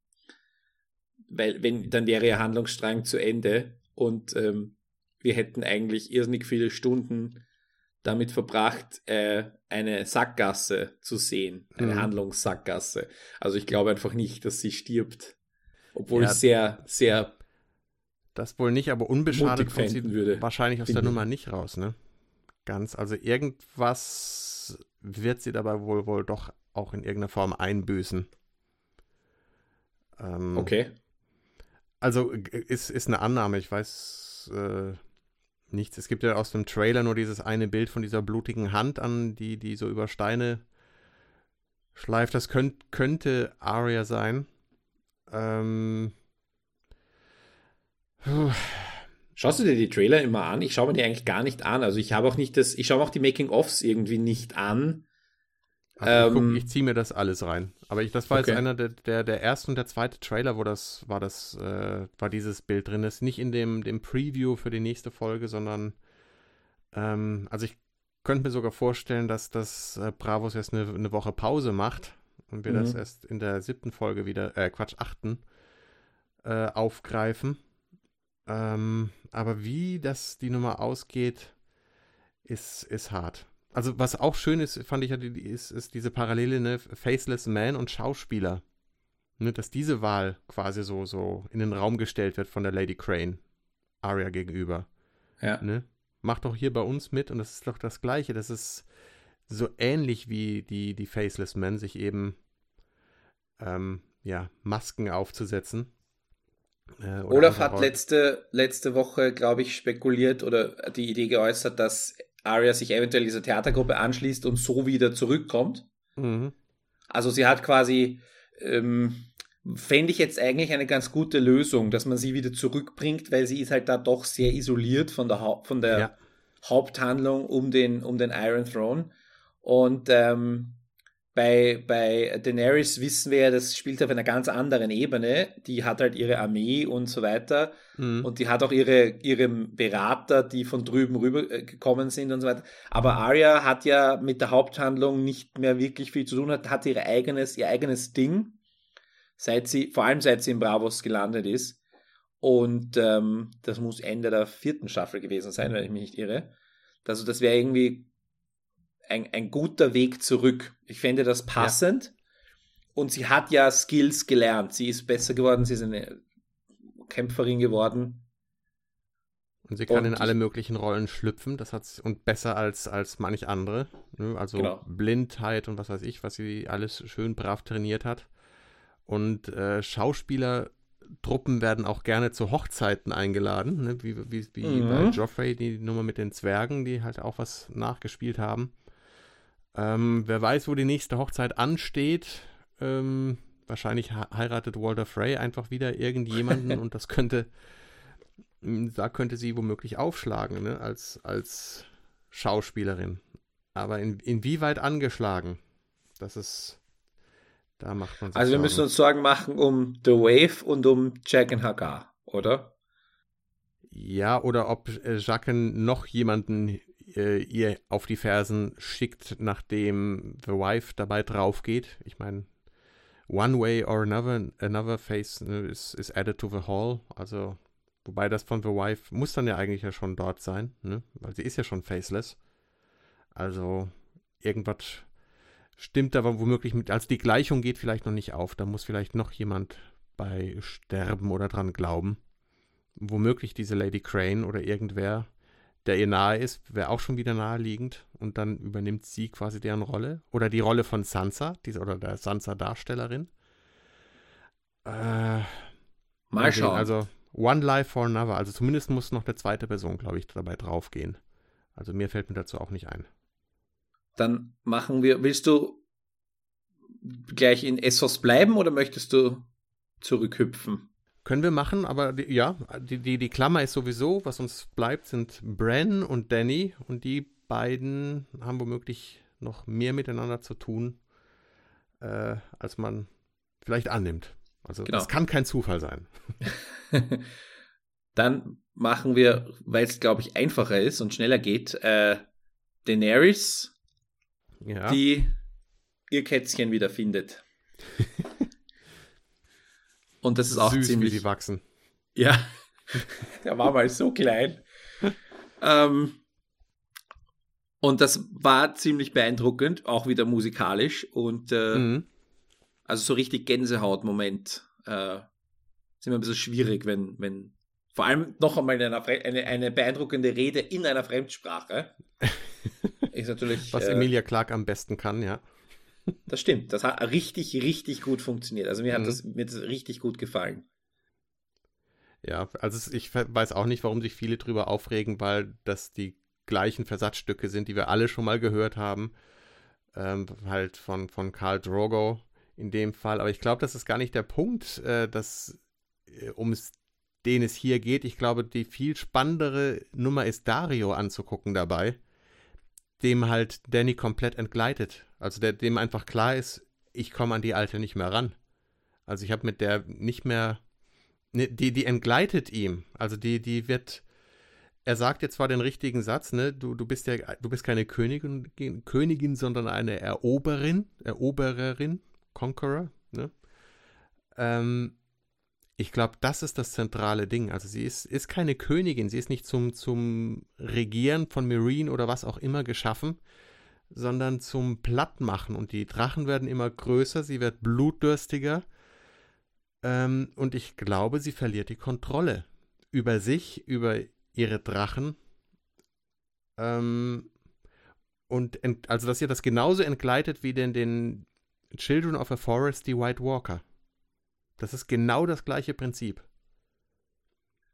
weil, wenn, dann wäre ihr Handlungsstrang zu Ende und ähm, wir hätten eigentlich irrsinnig viele Stunden damit verbracht, äh, eine Sackgasse zu sehen, eine mhm. Handlungssackgasse. Also ich glaube einfach nicht, dass sie stirbt. Obwohl ja. ich sehr, sehr das wohl nicht, aber unbeschadet kommt sie würde, wahrscheinlich aus der Nummer nicht raus, ne? Ganz. Also irgendwas wird sie dabei wohl wohl doch auch in irgendeiner Form einbüßen. Ähm, okay. Also ist, ist eine Annahme, ich weiß äh, nichts. Es gibt ja aus dem Trailer nur dieses eine Bild von dieser blutigen Hand an, die, die so über Steine schleift. Das könnt, könnte Aria sein. Ähm, Schaust du dir die Trailer immer an? Ich schaue mir die eigentlich gar nicht an. Also ich habe auch nicht das, ich schaue auch die Making-ofs irgendwie nicht an. Ähm, ich, ich ziehe mir das alles rein. Aber ich, das war okay. jetzt einer der, der, der erste und der zweite Trailer, wo das war das, äh, war dieses Bild drin ist. Nicht in dem, dem Preview für die nächste Folge, sondern ähm, also ich könnte mir sogar vorstellen, dass das äh, Bravos erst eine, eine Woche Pause macht und wir mhm. das erst in der siebten Folge wieder, äh, Quatsch, achten, äh, aufgreifen. Ähm, aber wie das die Nummer ausgeht, ist, ist hart. Also was auch schön ist, fand ich ja, ist, ist diese Parallele, ne, Faceless Man und Schauspieler. Ne, dass diese Wahl quasi so, so in den Raum gestellt wird von der Lady Crane, Arya gegenüber. Ja. Ne? Mach doch hier bei uns mit und das ist doch das Gleiche. Das ist so ähnlich wie die, die Faceless Men sich eben ähm, ja, Masken aufzusetzen. Äh, Olaf hat letzte, letzte Woche, glaube ich, spekuliert oder die Idee geäußert, dass Arya sich eventuell dieser Theatergruppe anschließt und so wieder zurückkommt. Mhm. Also sie hat quasi, ähm, fände ich jetzt eigentlich eine ganz gute Lösung, dass man sie wieder zurückbringt, weil sie ist halt da doch sehr isoliert von der, ha von der ja. Haupthandlung um den, um den Iron Throne. Und ähm, bei, bei Daenerys wissen wir ja, das spielt auf einer ganz anderen Ebene. Die hat halt ihre Armee und so weiter. Mhm. Und die hat auch ihre, ihre Berater, die von drüben rüber äh, gekommen sind und so weiter. Aber Arya hat ja mit der Haupthandlung nicht mehr wirklich viel zu tun, hat, hat ihr eigenes, ihr eigenes Ding, seit sie, vor allem seit sie in Bravos gelandet ist. Und ähm, das muss Ende der vierten Staffel gewesen sein, wenn ich mich nicht irre. Also das wäre irgendwie ein, ein guter Weg zurück. Ich fände das passend. Ja. Und sie hat ja Skills gelernt. Sie ist besser geworden, sie ist eine Kämpferin geworden. Und sie kann und in alle möglichen Rollen schlüpfen, das hat und besser als, als manch andere. Ne? Also genau. Blindheit und was weiß ich, was sie alles schön brav trainiert hat. Und äh, Schauspielertruppen werden auch gerne zu Hochzeiten eingeladen, ne? wie, wie, wie mhm. bei Joffrey, die Nummer mit den Zwergen, die halt auch was nachgespielt haben. Ähm, wer weiß, wo die nächste Hochzeit ansteht. Ähm, wahrscheinlich heiratet Walter Frey einfach wieder irgendjemanden und das könnte, da könnte sie womöglich aufschlagen, ne? als, als Schauspielerin. Aber in, inwieweit angeschlagen? Das ist, da macht man sich Also wir Sorgen. müssen uns Sorgen machen um The Wave und um Jack and Hagar, oder? Ja, oder ob äh, Jacken noch jemanden äh, ihr auf die Fersen schickt, nachdem The Wife dabei drauf geht. Ich meine, one way or another, another face ne, is, is added to the hall. Also, wobei das von The Wife muss dann ja eigentlich ja schon dort sein, ne? weil sie ist ja schon faceless. Also, irgendwas stimmt aber womöglich mit, als die Gleichung geht vielleicht noch nicht auf. Da muss vielleicht noch jemand bei sterben oder dran glauben. Womöglich diese Lady Crane oder irgendwer der ihr nahe ist, wäre auch schon wieder naheliegend. Und dann übernimmt sie quasi deren Rolle. Oder die Rolle von Sansa, diese, oder der Sansa-Darstellerin. Äh, Mal schauen. Also One Life for Another. Also zumindest muss noch eine zweite Person, glaube ich, dabei draufgehen. Also mir fällt mir dazu auch nicht ein. Dann machen wir, willst du gleich in Essos bleiben oder möchtest du zurückhüpfen? Können wir machen, aber die, ja, die, die, die Klammer ist sowieso, was uns bleibt, sind Bran und Danny und die beiden haben womöglich noch mehr miteinander zu tun, äh, als man vielleicht annimmt. Also genau. das kann kein Zufall sein. Dann machen wir, weil es, glaube ich, einfacher ist und schneller geht, äh, Daenerys, ja. die ihr Kätzchen wieder findet. Und das ist auch Süß, ziemlich. wie die wachsen. Ja, der war mal so klein. ähm, und das war ziemlich beeindruckend, auch wieder musikalisch und äh, mhm. also so richtig Gänsehaut-Moment. Äh, ist immer ein bisschen schwierig, wenn, wenn vor allem noch einmal eine, eine, beeindruckende Rede in einer Fremdsprache. ist natürlich. Was äh, Emilia Clark am besten kann, ja. Das stimmt. Das hat richtig, richtig gut funktioniert. Also mir hat mhm. das, mir das richtig gut gefallen. Ja, also ich weiß auch nicht, warum sich viele drüber aufregen, weil das die gleichen Versatzstücke sind, die wir alle schon mal gehört haben. Ähm, halt von, von Karl Drogo in dem Fall. Aber ich glaube, das ist gar nicht der Punkt, äh, dass, äh, um den es hier geht. Ich glaube, die viel spannendere Nummer ist Dario anzugucken dabei, dem halt Danny komplett entgleitet. Also der, dem einfach klar ist, ich komme an die Alte nicht mehr ran. Also ich habe mit der nicht mehr, ne, die, die entgleitet ihm. Also die, die wird, er sagt jetzt zwar den richtigen Satz, ne, du, du bist ja, du bist keine Königin, Königin, sondern eine Eroberin, Erobererin, Conqueror, ne? Ähm, ich glaube, das ist das zentrale Ding. Also sie ist, ist keine Königin, sie ist nicht zum, zum Regieren von Marine oder was auch immer geschaffen, sondern zum Plattmachen. Und die Drachen werden immer größer, sie wird blutdürstiger. Ähm, und ich glaube, sie verliert die Kontrolle über sich, über ihre Drachen. Ähm, und ent, also, dass ihr das genauso entgleitet wie den, den Children of a Forest, die White Walker. Das ist genau das gleiche Prinzip.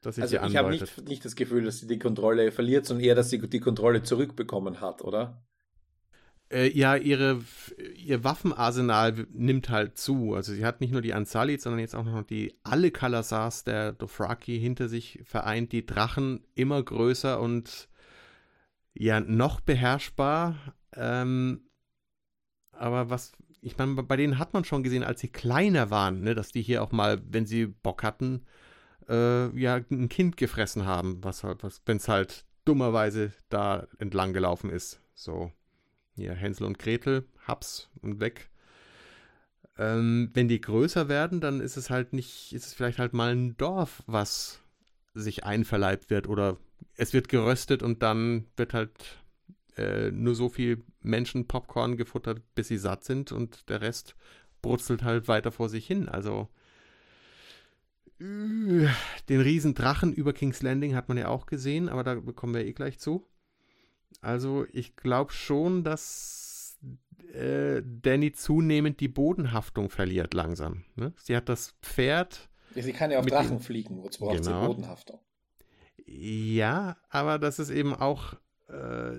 Das also ich habe nicht, nicht das Gefühl, dass sie die Kontrolle verliert, sondern eher, dass sie die Kontrolle zurückbekommen hat, oder? Äh, ja, ihre, ihr Waffenarsenal nimmt halt zu. Also sie hat nicht nur die Ansalit, sondern jetzt auch noch die alle Kalasars der Dothraki hinter sich vereint, die Drachen immer größer und ja, noch beherrschbar. Ähm, aber was, ich meine, bei denen hat man schon gesehen, als sie kleiner waren, ne, dass die hier auch mal, wenn sie Bock hatten, äh, ja, ein Kind gefressen haben, was halt, was, wenn es halt dummerweise da entlang gelaufen ist. So, hier Hänsel und Gretel, Haps und weg. Ähm, wenn die größer werden, dann ist es halt nicht, ist es vielleicht halt mal ein Dorf, was sich einverleibt wird oder es wird geröstet und dann wird halt äh, nur so viel Menschen Popcorn gefuttert, bis sie satt sind und der Rest brutzelt halt weiter vor sich hin. Also äh, den riesen Drachen über King's Landing hat man ja auch gesehen, aber da kommen wir eh gleich zu. Also ich glaube schon, dass äh, Danny zunehmend die Bodenhaftung verliert langsam. Ne? Sie hat das Pferd. Ja, sie kann ja auf Drachen dem, fliegen, wozu braucht genau. sie Bodenhaftung? Ja, aber das ist eben auch äh,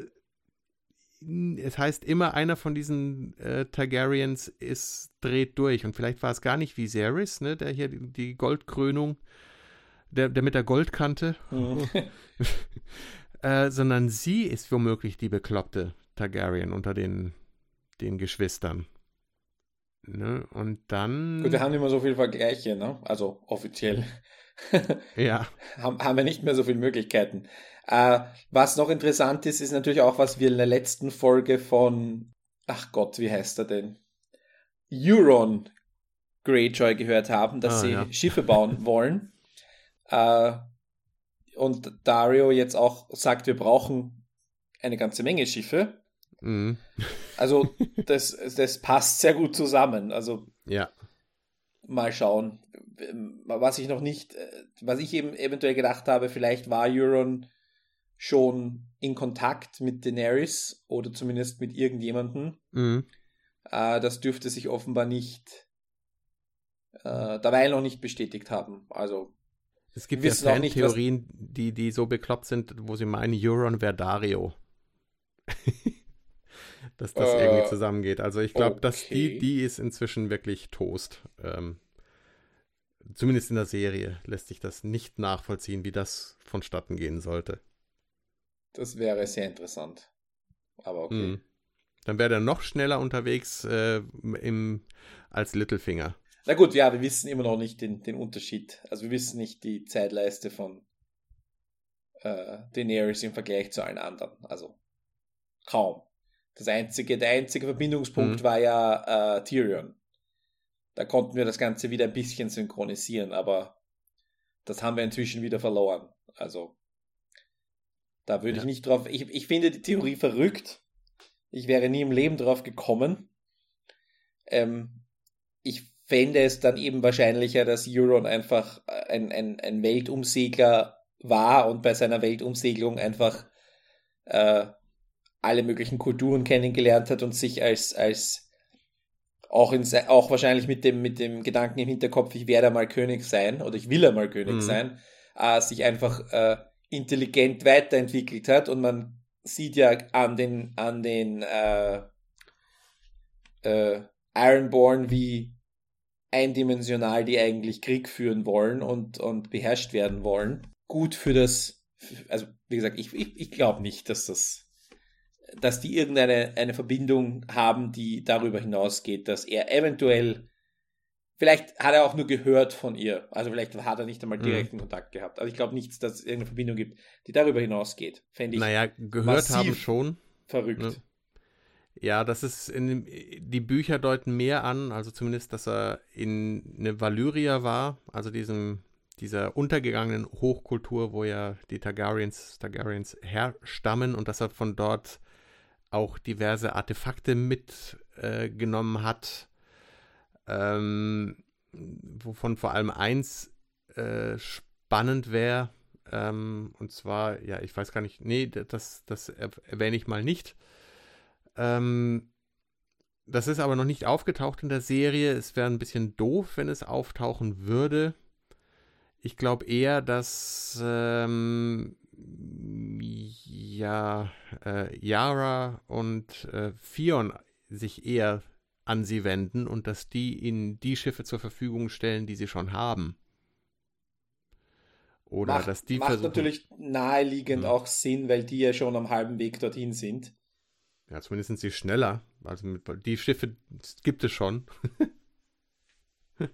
es heißt immer, einer von diesen äh, Targaryens ist, dreht durch. Und vielleicht war es gar nicht Viserys, ne, der hier die, die Goldkrönung, der, der mit der Goldkante, mhm. äh, sondern sie ist womöglich die bekloppte Targaryen unter den, den Geschwistern. Ne? Und dann. Gut, wir haben immer so viele Vergleiche, ne? Also offiziell. ja. haben, haben wir nicht mehr so viele Möglichkeiten. Äh, was noch interessant ist, ist natürlich auch, was wir in der letzten Folge von, ach Gott, wie heißt er denn? Euron Greyjoy gehört haben, dass ah, sie ja. Schiffe bauen wollen. Äh, und Dario jetzt auch sagt, wir brauchen eine ganze Menge Schiffe. Mhm. Also das, das passt sehr gut zusammen. Also ja. mal schauen. Was ich noch nicht, äh, was ich eben eventuell gedacht habe, vielleicht war Euron schon in Kontakt mit Daenerys oder zumindest mit irgendjemandem. Mhm. Äh, das dürfte sich offenbar nicht äh, dabei noch nicht bestätigt haben. Also es gibt ja Fan-Theorien, die, die so bekloppt sind, wo sie meinen, Euron wäre Dario. dass das äh, irgendwie zusammengeht. Also ich glaube, okay. dass die, die ist inzwischen wirklich Toast. Ähm, zumindest in der Serie lässt sich das nicht nachvollziehen, wie das vonstatten gehen sollte. Das wäre sehr interessant. Aber okay. Mhm. Dann wäre er noch schneller unterwegs äh, im, als Littlefinger. Na gut, ja, wir wissen immer noch nicht den, den Unterschied. Also wir wissen nicht die Zeitleiste von äh, Daenerys im Vergleich zu allen anderen. Also kaum. Das einzige, der einzige Verbindungspunkt mhm. war ja äh, Tyrion. Da konnten wir das Ganze wieder ein bisschen synchronisieren, aber das haben wir inzwischen wieder verloren. Also da würde ja. ich nicht drauf. Ich, ich finde die Theorie verrückt. Ich wäre nie im Leben drauf gekommen. Ähm, ich fände es dann eben wahrscheinlicher, dass Euron einfach ein, ein, ein Weltumsegler war und bei seiner Weltumsegelung einfach äh, alle möglichen Kulturen kennengelernt hat und sich als, als auch, in, auch wahrscheinlich mit dem, mit dem Gedanken im Hinterkopf, ich werde mal König sein oder ich will einmal König mhm. sein, äh, sich einfach äh, intelligent weiterentwickelt hat und man sieht ja an den, an den äh, äh, Ironborn, wie eindimensional die eigentlich Krieg führen wollen und, und beherrscht werden wollen. Gut für das, also wie gesagt, ich, ich, ich glaube nicht, dass das, dass die irgendeine eine Verbindung haben, die darüber hinausgeht, dass er eventuell Vielleicht hat er auch nur gehört von ihr. Also vielleicht hat er nicht einmal mhm. direkten mhm. Kontakt gehabt. Also ich glaube nicht, dass es irgendeine Verbindung gibt, die darüber hinausgeht. Fände ich. Naja, gehört haben schon. Verrückt. Ne? Ja, das ist in, die Bücher deuten mehr an, also zumindest, dass er in eine Valyria war, also diesem, dieser untergegangenen Hochkultur, wo ja die Targaryens, Targaryens herstammen und dass er von dort auch diverse Artefakte mitgenommen äh, hat, ähm, wovon vor allem eins äh, spannend wäre, ähm, und zwar, ja, ich weiß gar nicht, nee, das, das erwähne ich mal nicht. Ähm, das ist aber noch nicht aufgetaucht in der Serie. Es wäre ein bisschen doof, wenn es auftauchen würde. Ich glaube eher, dass ähm, ja, äh, Yara und äh, Fion sich eher an sie wenden und dass die ihnen die Schiffe zur Verfügung stellen, die sie schon haben. Oder macht, dass die macht versuchen, natürlich naheliegend ja. auch Sinn, weil die ja schon am halben Weg dorthin sind. Ja, zumindest sind sie schneller. Also mit, die Schiffe gibt es schon.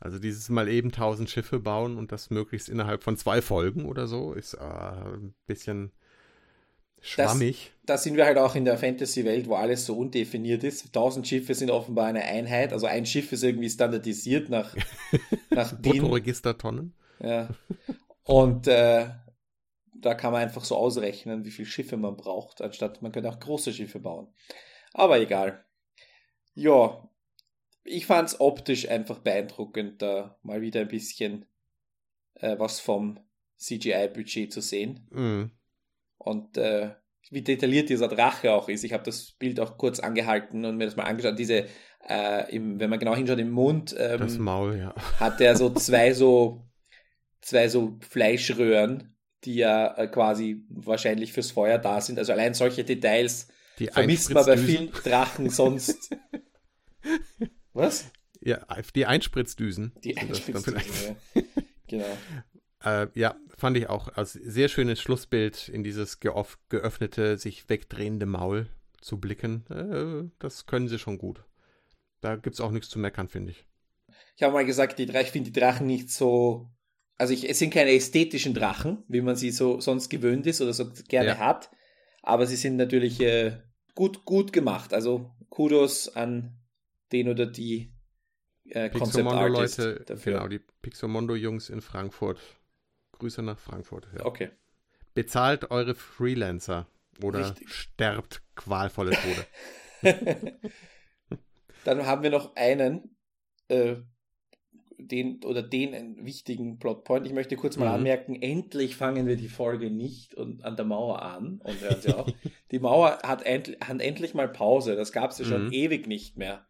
also dieses mal eben 1000 Schiffe bauen und das möglichst innerhalb von zwei Folgen oder so ist äh, ein bisschen schwammig. Da sind wir halt auch in der Fantasy-Welt, wo alles so undefiniert ist. 1000 Schiffe sind offenbar eine Einheit. Also ein Schiff ist irgendwie standardisiert nach, nach Bruttoregistertonnen. Ja. Und äh, da kann man einfach so ausrechnen, wie viele Schiffe man braucht, anstatt man könnte auch große Schiffe bauen. Aber egal. Ja, ich fand es optisch einfach beeindruckend, da mal wieder ein bisschen äh, was vom CGI-Budget zu sehen. Mhm. Und äh, wie detailliert dieser Drache auch ist. Ich habe das Bild auch kurz angehalten und mir das mal angeschaut. Diese, äh, im, wenn man genau hinschaut, im Mund ähm, Maul, ja. hat er so zwei so zwei so Fleischröhren, die ja äh, quasi wahrscheinlich fürs Feuer da sind. Also allein solche Details die vermisst man bei vielen Drachen sonst. Was? Ja, die Einspritzdüsen. Die Einspritzdüsen, ja. genau. Äh, ja, fand ich auch als sehr schönes Schlussbild in dieses geöffnete, sich wegdrehende Maul zu blicken. Äh, das können sie schon gut. Da gibt es auch nichts zu meckern, finde ich. Ich habe mal gesagt, die, ich finde die Drachen nicht so also ich, es sind keine ästhetischen Drachen, wie man sie so sonst gewöhnt ist oder so gerne ja. hat, aber sie sind natürlich äh, gut, gut gemacht. Also Kudos an den oder die äh, Concept-Leute dafür. Genau, die Pixomondo-Jungs in Frankfurt. Grüße nach Frankfurt. Ja. Okay. Bezahlt eure Freelancer oder Richtig. sterbt qualvolle Tode. Dann haben wir noch einen, äh, den oder den wichtigen Plotpoint. Ich möchte kurz mal mhm. anmerken, endlich fangen wir die Folge nicht und an der Mauer an und hören sie auf. die Mauer hat, end, hat endlich mal Pause. Das gab es ja schon mhm. ewig nicht mehr.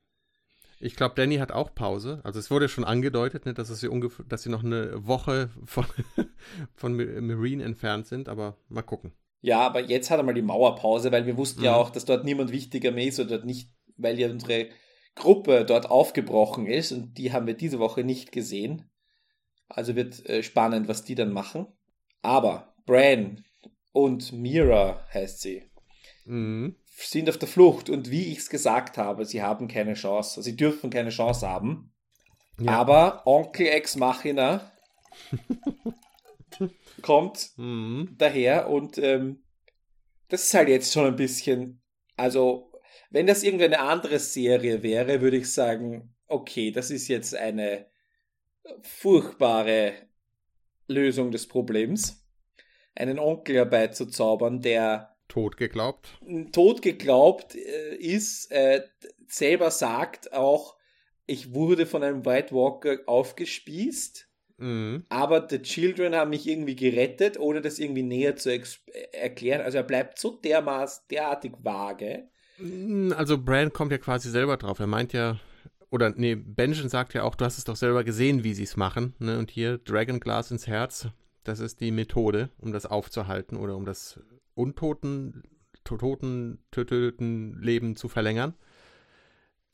Ich glaube, Danny hat auch Pause. Also es wurde schon angedeutet, ne, dass, ungefähr, dass sie noch eine Woche von, von Marine entfernt sind, aber mal gucken. Ja, aber jetzt hat er mal die Mauerpause, weil wir wussten mhm. ja auch, dass dort niemand wichtiger mehr ist oder nicht, weil ja unsere Gruppe dort aufgebrochen ist und die haben wir diese Woche nicht gesehen. Also wird äh, spannend, was die dann machen. Aber Bran und Mira heißt sie, mhm. Sind auf der Flucht und wie ich es gesagt habe, sie haben keine Chance. Sie dürfen keine Chance haben. Ja. Aber Onkel Ex Machina kommt mhm. daher und ähm, das ist halt jetzt schon ein bisschen, also wenn das irgendeine andere Serie wäre, würde ich sagen, okay, das ist jetzt eine furchtbare Lösung des Problems. Einen Onkel herbeizuzaubern, der tot geglaubt, tot geglaubt äh, ist, äh, selber sagt auch, ich wurde von einem White Walker aufgespießt, mhm. aber The Children haben mich irgendwie gerettet, ohne das irgendwie näher zu erklären. Also er bleibt so dermaßen derartig vage, hm, also Bran kommt ja quasi selber drauf. Er meint ja, oder nee, Benjen sagt ja auch, du hast es doch selber gesehen, wie sie es machen. Ne? Und hier Dragon Glass ins Herz, das ist die Methode, um das aufzuhalten oder um das untoten, toten, töteten Leben zu verlängern.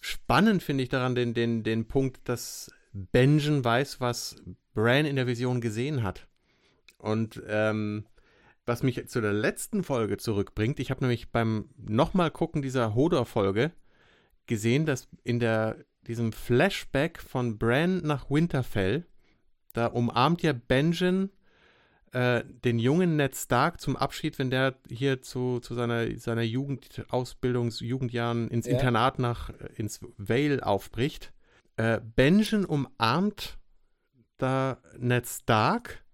Spannend finde ich daran den, den, den Punkt, dass Benjen weiß, was Bran in der Vision gesehen hat. Und ähm, was mich zu der letzten Folge zurückbringt. Ich habe nämlich beim nochmal gucken dieser Hodor-Folge gesehen, dass in der, diesem Flashback von Bran nach Winterfell, da umarmt ja Benjen äh, den jungen Ned Stark zum Abschied, wenn der hier zu, zu seiner, seiner Jugendausbildungs-, Jugendjahren ins ja. Internat nach, äh, ins Vale aufbricht. Äh, Benjen umarmt da Ned Stark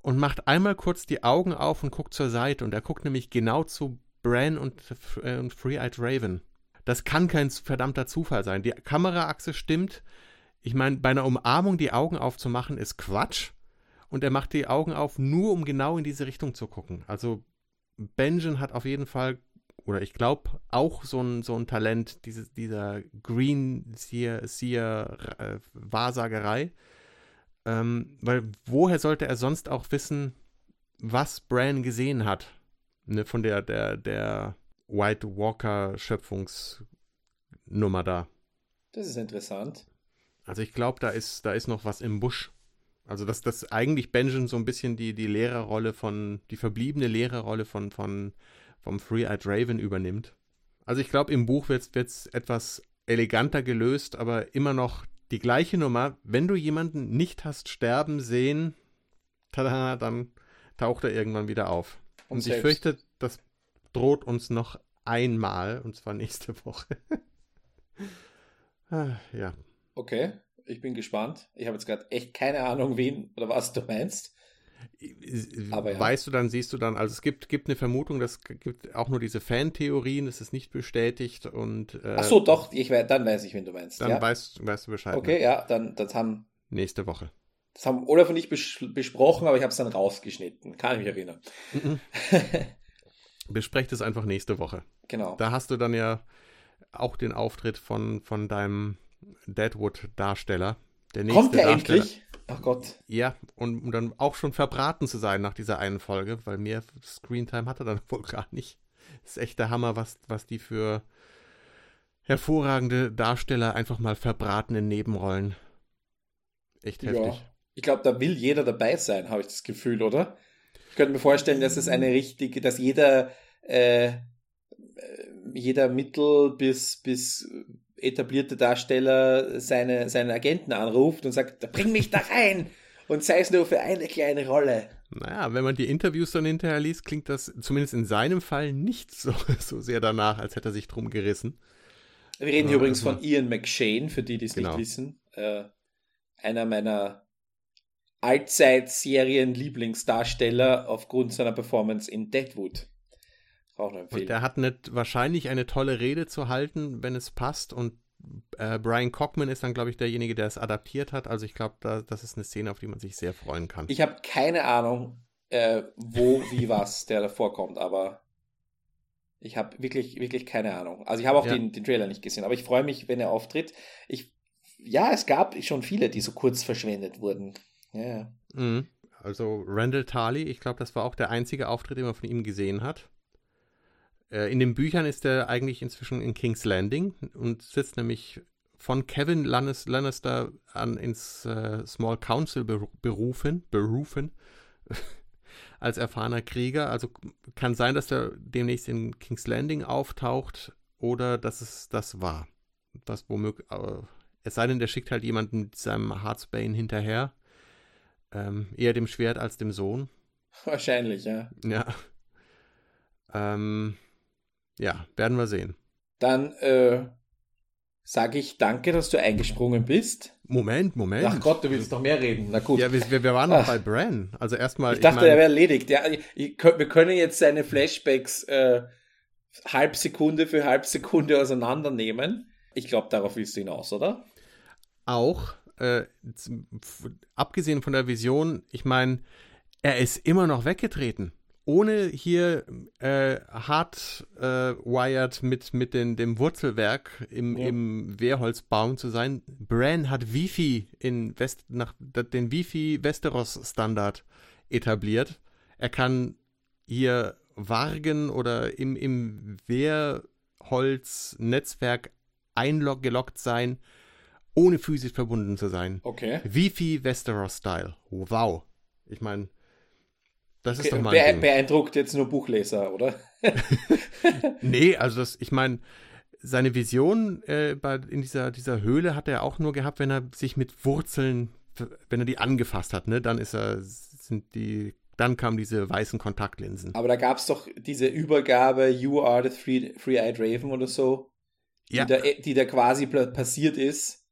und macht einmal kurz die Augen auf und guckt zur Seite. Und er guckt nämlich genau zu Bran und, äh, und Free-Eyed Raven. Das kann kein verdammter Zufall sein. Die Kameraachse stimmt. Ich meine, bei einer Umarmung die Augen aufzumachen ist Quatsch und er macht die Augen auf, nur um genau in diese Richtung zu gucken. Also Benjen hat auf jeden Fall, oder ich glaube, auch so ein, so ein Talent, diese, dieser Green Seer, Seer äh, Wahrsagerei. Ähm, weil woher sollte er sonst auch wissen, was Bran gesehen hat? Ne, von der, der, der White Walker Schöpfungsnummer da. Das ist interessant. Also ich glaube, da ist, da ist noch was im Busch. Also dass das eigentlich Benjamin so ein bisschen die, die Lehrerrolle von, die verbliebene Lehrerrolle von, von vom Free-Eyed Raven übernimmt. Also ich glaube, im Buch wird es etwas eleganter gelöst, aber immer noch die gleiche Nummer. Wenn du jemanden nicht hast sterben sehen, tada, dann taucht er irgendwann wieder auf. Und, und ich fürchte, das droht uns noch einmal, und zwar nächste Woche. ah, ja. Okay ich bin gespannt. Ich habe jetzt gerade echt keine Ahnung, wen oder was du meinst. Aber ja. Weißt du dann, siehst du dann, also es gibt, gibt eine Vermutung, das gibt auch nur diese Fan-Theorien, es ist nicht bestätigt und. Äh, Ach so, doch, ich, dann weiß ich, wen du meinst. Dann ja. weißt, weißt du Bescheid. Okay, ne? ja, dann das haben. Nächste Woche. Das haben Olaf und ich bes besprochen, aber ich habe es dann rausgeschnitten. Kann ich mich erinnern. Mhm. Besprecht es einfach nächste Woche. Genau. Da hast du dann ja auch den Auftritt von, von deinem Deadwood-Darsteller. Der nächste Kommt der endlich? Ach Gott. Ja, und um dann auch schon verbraten zu sein nach dieser einen Folge, weil mehr Screentime hat er dann wohl gar nicht. ist echt der Hammer, was, was die für hervorragende Darsteller einfach mal verbraten in Nebenrollen. Echt heftig. Ja. Ich glaube, da will jeder dabei sein, habe ich das Gefühl, oder? Ich könnte mir vorstellen, dass es eine richtige, dass jeder, äh, äh jeder Mittel bis, bis etablierte Darsteller seine, seinen Agenten anruft und sagt, bring mich da rein und sei es nur für eine kleine Rolle. Naja, wenn man die Interviews dann hinterher liest, klingt das zumindest in seinem Fall nicht so, so sehr danach, als hätte er sich drum gerissen. Wir reden hier äh, übrigens von Ian McShane, für die, die es genau. nicht wissen. Äh, einer meiner Allzeit-Serien-Lieblingsdarsteller aufgrund seiner Performance in Deadwood. Auch eine Empfehlung. Und der hat nicht, wahrscheinlich eine tolle Rede zu halten, wenn es passt. Und äh, Brian Cockman ist dann, glaube ich, derjenige, der es adaptiert hat. Also ich glaube, da, das ist eine Szene, auf die man sich sehr freuen kann. Ich habe keine Ahnung, äh, wo, wie, was der da vorkommt, aber ich habe wirklich, wirklich keine Ahnung. Also ich habe auch ja. den, den Trailer nicht gesehen, aber ich freue mich, wenn er auftritt. Ich, ja, es gab schon viele, die so kurz verschwendet wurden. Ja. Mhm. Also Randall Tarley, ich glaube, das war auch der einzige Auftritt, den man von ihm gesehen hat. Äh, in den Büchern ist er eigentlich inzwischen in King's Landing und sitzt nämlich von Kevin Lannister an ins äh, Small Council berufen, berufen als erfahrener Krieger. Also kann sein, dass er demnächst in King's Landing auftaucht oder dass es das war. Was womöglich, äh, es sei denn, der schickt halt jemanden mit seinem Heartsbane hinterher. Ähm, eher dem Schwert als dem Sohn. Wahrscheinlich, ja. Ja. Ähm, ja, werden wir sehen. Dann äh, sage ich danke, dass du eingesprungen bist. Moment, Moment. Ach Gott, du willst noch mehr reden. Na gut. Ja, wir, wir waren noch Ach. bei Bran. Also erstmal. Ich dachte, ich mein, er wäre erledigt. Ja, ich, ich, wir können jetzt seine Flashbacks äh, Halbsekunde für Halbsekunde auseinandernehmen. Ich glaube, darauf willst du hinaus, oder? Auch. Äh, abgesehen von der Vision, ich meine, er ist immer noch weggetreten ohne hier äh, hart äh, wired mit, mit den, dem Wurzelwerk im, ja. im Wehrholzbaum zu sein. Bran hat Wifi in West, nach den Wifi Westeros Standard etabliert. Er kann hier Wargen oder im, im Wehrholz-Netzwerk eingeloggt sein, ohne physisch verbunden zu sein. Okay. Wifi Westeros Style. Wow. Ich meine, das okay, ist doch mal Be beeindruckt jetzt nur Buchleser, oder? nee, also das, ich meine, seine Vision äh, bei, in dieser, dieser Höhle hat er auch nur gehabt, wenn er sich mit Wurzeln, wenn er die angefasst hat, ne? Dann ist er, sind die dann kamen diese weißen Kontaktlinsen. Aber da gab es doch diese Übergabe, You are the Three-Eyed Raven oder so, ja. die, da, die da quasi passiert ist.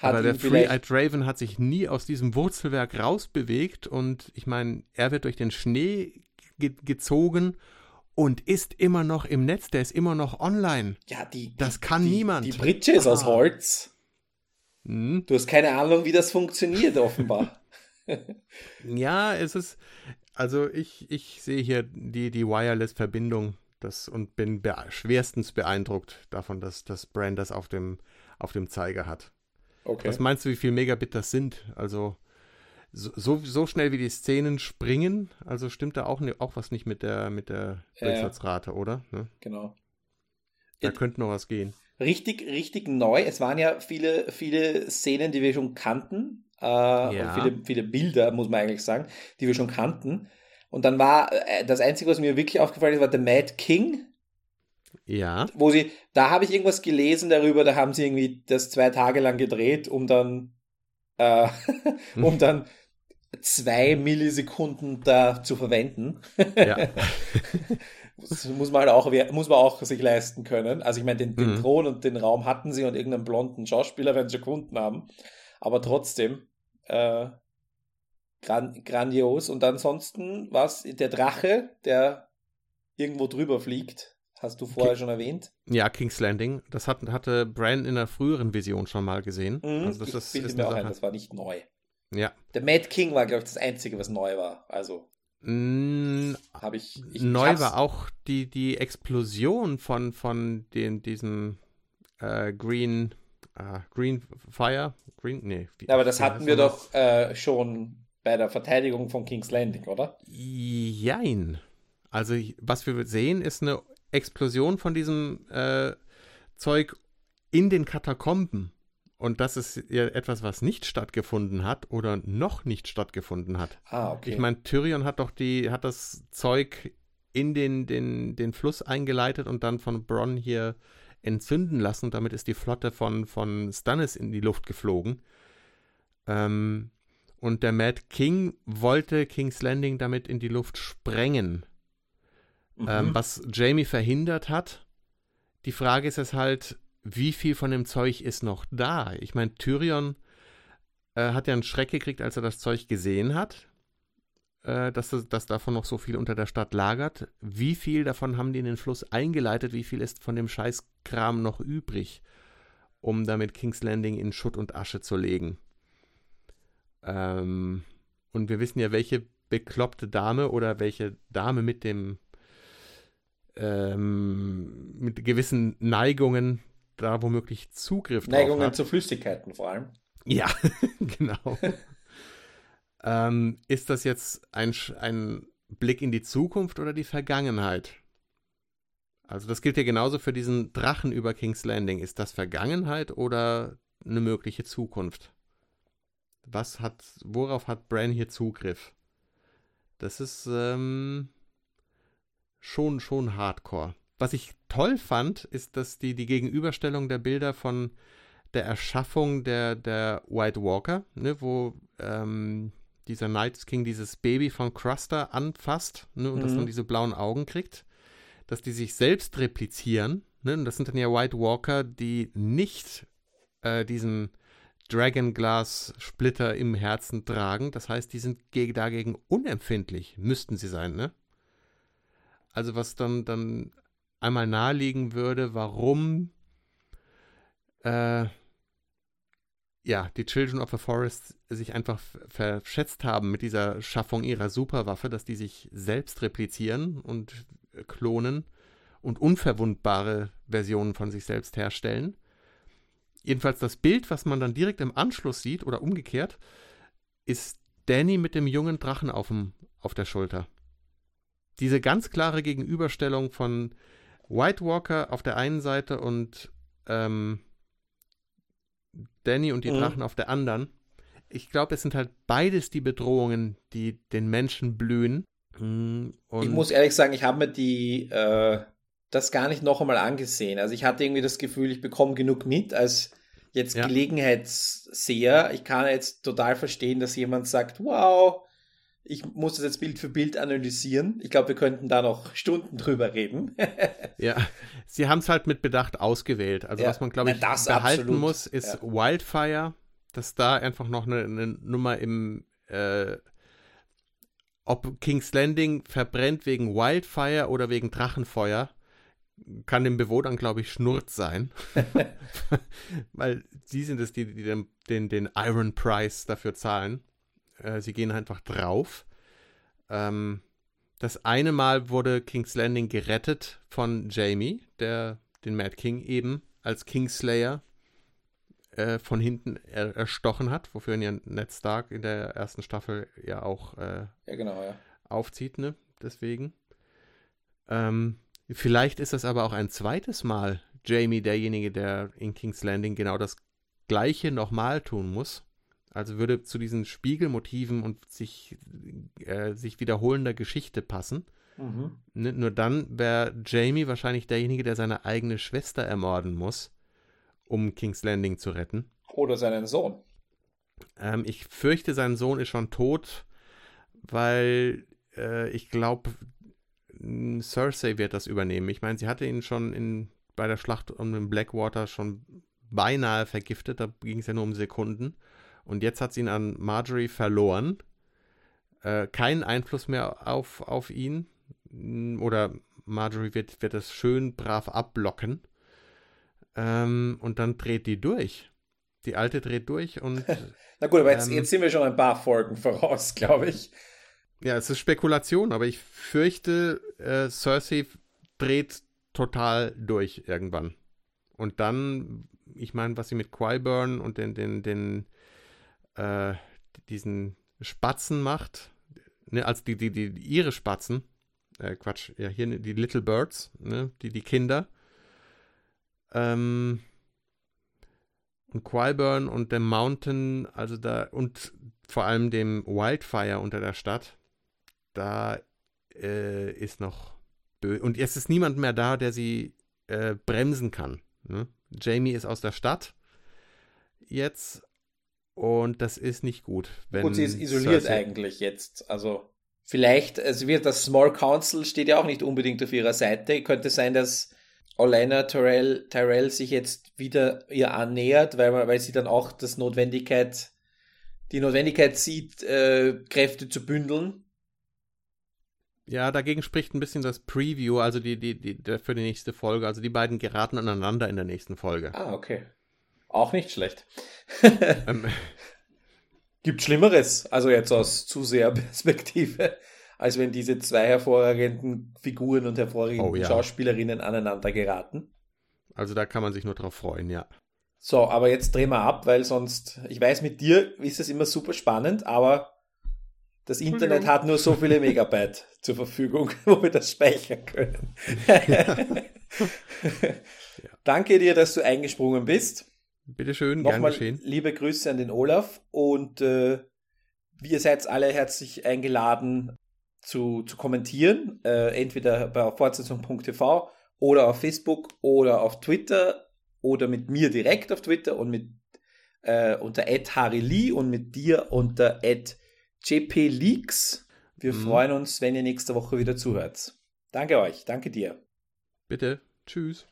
Aber der Three-Eyed Raven hat sich nie aus diesem Wurzelwerk rausbewegt und ich meine, er wird durch den Schnee ge gezogen und ist immer noch im Netz, der ist immer noch online. Ja, die. Das kann die, niemand. Die Britsche ist ah. aus Holz. Hm. Du hast keine Ahnung, wie das funktioniert, offenbar. ja, es ist. Also ich, ich sehe hier die, die Wireless-Verbindung das, und bin be schwerstens beeindruckt davon, dass das Brand das auf dem, auf dem Zeiger hat. Okay. Was meinst du, wie viel Megabit das sind? Also so, so schnell wie die Szenen springen, also stimmt da auch, ne, auch was nicht mit der, mit der Durchsatzrate, oder? Ne? Genau. Da It, könnte noch was gehen. Richtig, richtig neu. Es waren ja viele, viele Szenen, die wir schon kannten. Äh, ja. viele, viele Bilder, muss man eigentlich sagen, die wir schon kannten. Und dann war äh, das Einzige, was mir wirklich aufgefallen ist, war The Mad King. Ja. Wo sie, da habe ich irgendwas gelesen darüber, da haben sie irgendwie das zwei Tage lang gedreht, um dann, äh, um dann zwei Millisekunden da zu verwenden. Ja. das muss man halt auch, muss man auch sich leisten können. Also ich meine, den, den mhm. Thron und den Raum hatten sie und irgendeinen blonden Schauspieler werden sie gefunden haben. Aber trotzdem, äh, gran grandios. Und ansonsten was der Drache, der irgendwo drüber fliegt, hast du vorher King, schon erwähnt. Ja, King's Landing. Das hat, hatte Bran in der früheren Vision schon mal gesehen. Mhm, also das ist, ist mir auch ein, das war nicht neu. Ja. Der Mad King war, glaube ich, das Einzige, was neu war. Also. Mm, habe ich, ich, Neu ich war auch die, die Explosion von, von den, diesem äh, Green, äh, Green Fire. Green, nee. Wie, aber das hatten wir doch äh, schon bei der Verteidigung von King's Landing, oder? Jein. Also, was wir sehen, ist eine Explosion von diesem äh, Zeug in den Katakomben. Und das ist ja etwas, was nicht stattgefunden hat oder noch nicht stattgefunden hat. Ah, okay. Ich meine, Tyrion hat doch die, hat das Zeug in den, den, den Fluss eingeleitet und dann von Bronn hier entzünden lassen. Damit ist die Flotte von, von Stannis in die Luft geflogen. Ähm, und der Mad King wollte King's Landing damit in die Luft sprengen. Mhm. Ähm, was Jamie verhindert hat. Die Frage ist es halt, wie viel von dem Zeug ist noch da? Ich meine, Tyrion äh, hat ja einen Schreck gekriegt, als er das Zeug gesehen hat, äh, dass, dass davon noch so viel unter der Stadt lagert. Wie viel davon haben die in den Fluss eingeleitet? Wie viel ist von dem Scheißkram noch übrig, um damit King's Landing in Schutt und Asche zu legen? Ähm, und wir wissen ja, welche bekloppte Dame oder welche Dame mit dem ähm, mit gewissen Neigungen da womöglich Zugriff Neigungen drauf hat. zu Flüssigkeiten vor allem. Ja, genau. ähm, ist das jetzt ein, ein Blick in die Zukunft oder die Vergangenheit? Also das gilt ja genauso für diesen Drachen über King's Landing. Ist das Vergangenheit oder eine mögliche Zukunft? Was hat, worauf hat Bran hier Zugriff? Das ist ähm, schon, schon hardcore was ich toll fand, ist, dass die, die Gegenüberstellung der Bilder von der Erschaffung der, der White Walker, ne, wo ähm, dieser Night King dieses Baby von Cruster anfasst ne, und mhm. das dann diese blauen Augen kriegt, dass die sich selbst replizieren. Ne, und das sind dann ja White Walker, die nicht äh, diesen Dragon Glass Splitter im Herzen tragen. Das heißt, die sind dagegen unempfindlich, müssten sie sein, ne? Also was dann, dann einmal nahelegen würde, warum äh, ja, die Children of the Forest sich einfach verschätzt haben mit dieser Schaffung ihrer Superwaffe, dass die sich selbst replizieren und klonen und unverwundbare Versionen von sich selbst herstellen. Jedenfalls das Bild, was man dann direkt im Anschluss sieht oder umgekehrt, ist Danny mit dem jungen Drachen auf, dem, auf der Schulter. Diese ganz klare Gegenüberstellung von White Walker auf der einen Seite und ähm, Danny und die mhm. Drachen auf der anderen. Ich glaube, es sind halt beides die Bedrohungen, die den Menschen blühen. Mhm, ich muss ehrlich sagen, ich habe mir die äh, das gar nicht noch einmal angesehen. Also ich hatte irgendwie das Gefühl, ich bekomme genug mit als jetzt ja. Gelegenheitsseher. Ich kann jetzt total verstehen, dass jemand sagt, wow, Ich muss das jetzt Bild für Bild analysieren. Ich glaube, wir könnten da noch Stunden drüber reden. ja, sie haben es halt mit Bedacht ausgewählt. Also ja, was man, glaube ich, na, behalten absolut. muss, ist ja. Wildfire, dass da einfach noch eine, eine Nummer im äh, ob King's Landing verbrennt wegen Wildfire oder wegen Drachenfeuer, kann dem Bewohnern, glaube ich, Schnurz sein. Weil sie sind es, die, die den, den, den Iron Price dafür zahlen. Äh, sie gehen einfach drauf. Ähm, das eine Mal wurde King's Landing gerettet von Jamie, der den Mad King eben als Kingslayer äh, von hinten er, erstochen hat, wofür ihn ja Ned Stark in der ersten Staffel ja auch äh, ja, genau, ja. aufzieht, ne? Deswegen. Ähm, vielleicht ist das aber auch ein zweites Mal Jamie derjenige, der in King's Landing genau das Gleiche nochmal tun muss. Also würde zu diesen Spiegelmotiven und sich, äh, sich wiederholender Geschichte passen. Mhm. Ne, nur dann wäre Jamie wahrscheinlich derjenige, der seine eigene Schwester ermorden muss, um King's Landing zu retten. Oder seinen Sohn. Ähm, ich fürchte, sein Sohn ist schon tot, weil äh, ich glaube, Cersei wird das übernehmen. Ich meine, sie hatte ihn schon in, bei der Schlacht um den Blackwater schon beinahe vergiftet. Da ging es ja nur um Sekunden. Und jetzt hat sie ihn an Marjorie verloren. Äh, keinen Einfluss mehr auf, auf ihn. Oder Marjorie wird, wird das schön brav abblocken. Ähm, und dann dreht die durch. Die alte dreht durch und. Na gut, aber jetzt, ähm, jetzt sind wir schon ein paar Folgen voraus, glaube ich. Ja, es ist Spekulation, aber ich fürchte, äh, Cersei dreht total durch irgendwann. Und dann, ich meine, was sie mit Qyburn und den, den, den äh, diesen Spatzen macht, ne, als die, die, die, ihre Spatzen, äh, Quatsch, ja, hier die Little Birds, ne, die, die Kinder, ähm, und Qualburn und dem Mountain, also da, und vor allem dem Wildfire unter der Stadt, da äh, ist noch böse. Und es ist niemand mehr da, der sie äh, bremsen kann. Ne? Jamie ist aus der Stadt jetzt und das ist nicht gut. Gut, sie ist isoliert Cersei eigentlich jetzt. Also vielleicht, es wird das Small Council steht ja auch nicht unbedingt auf ihrer Seite. Könnte sein, dass Olena Tyrell, Tyrell sich jetzt wieder ihr annähert, weil, weil sie dann auch das Notwendigkeit, die Notwendigkeit sieht, äh, Kräfte zu bündeln. Ja, dagegen spricht ein bisschen das Preview, also die, die, die, für die nächste Folge. Also die beiden geraten aneinander in der nächsten Folge. Ah, okay. Auch nicht schlecht. ähm. Gibt Schlimmeres, also jetzt aus Zuseherperspektive als wenn diese zwei hervorragenden Figuren und hervorragenden oh, ja. Schauspielerinnen aneinander geraten. Also da kann man sich nur drauf freuen, ja. So, aber jetzt drehen wir ab, weil sonst, ich weiß, mit dir ist es immer super spannend, aber das Internet hat nur so viele Megabyte zur Verfügung, wo wir das speichern können. ja. Danke dir, dass du eingesprungen bist. Bitteschön, gern Nochmal geschehen. Liebe Grüße an den Olaf und äh, ihr seid alle herzlich eingeladen, zu, zu kommentieren, äh, entweder bei fortsetzung.tv oder auf Facebook oder auf Twitter oder mit mir direkt auf Twitter und mit äh, unter @harili und mit dir unter @jpleaks. Wir mhm. freuen uns, wenn ihr nächste Woche wieder zuhört. Danke euch, danke dir. Bitte, tschüss.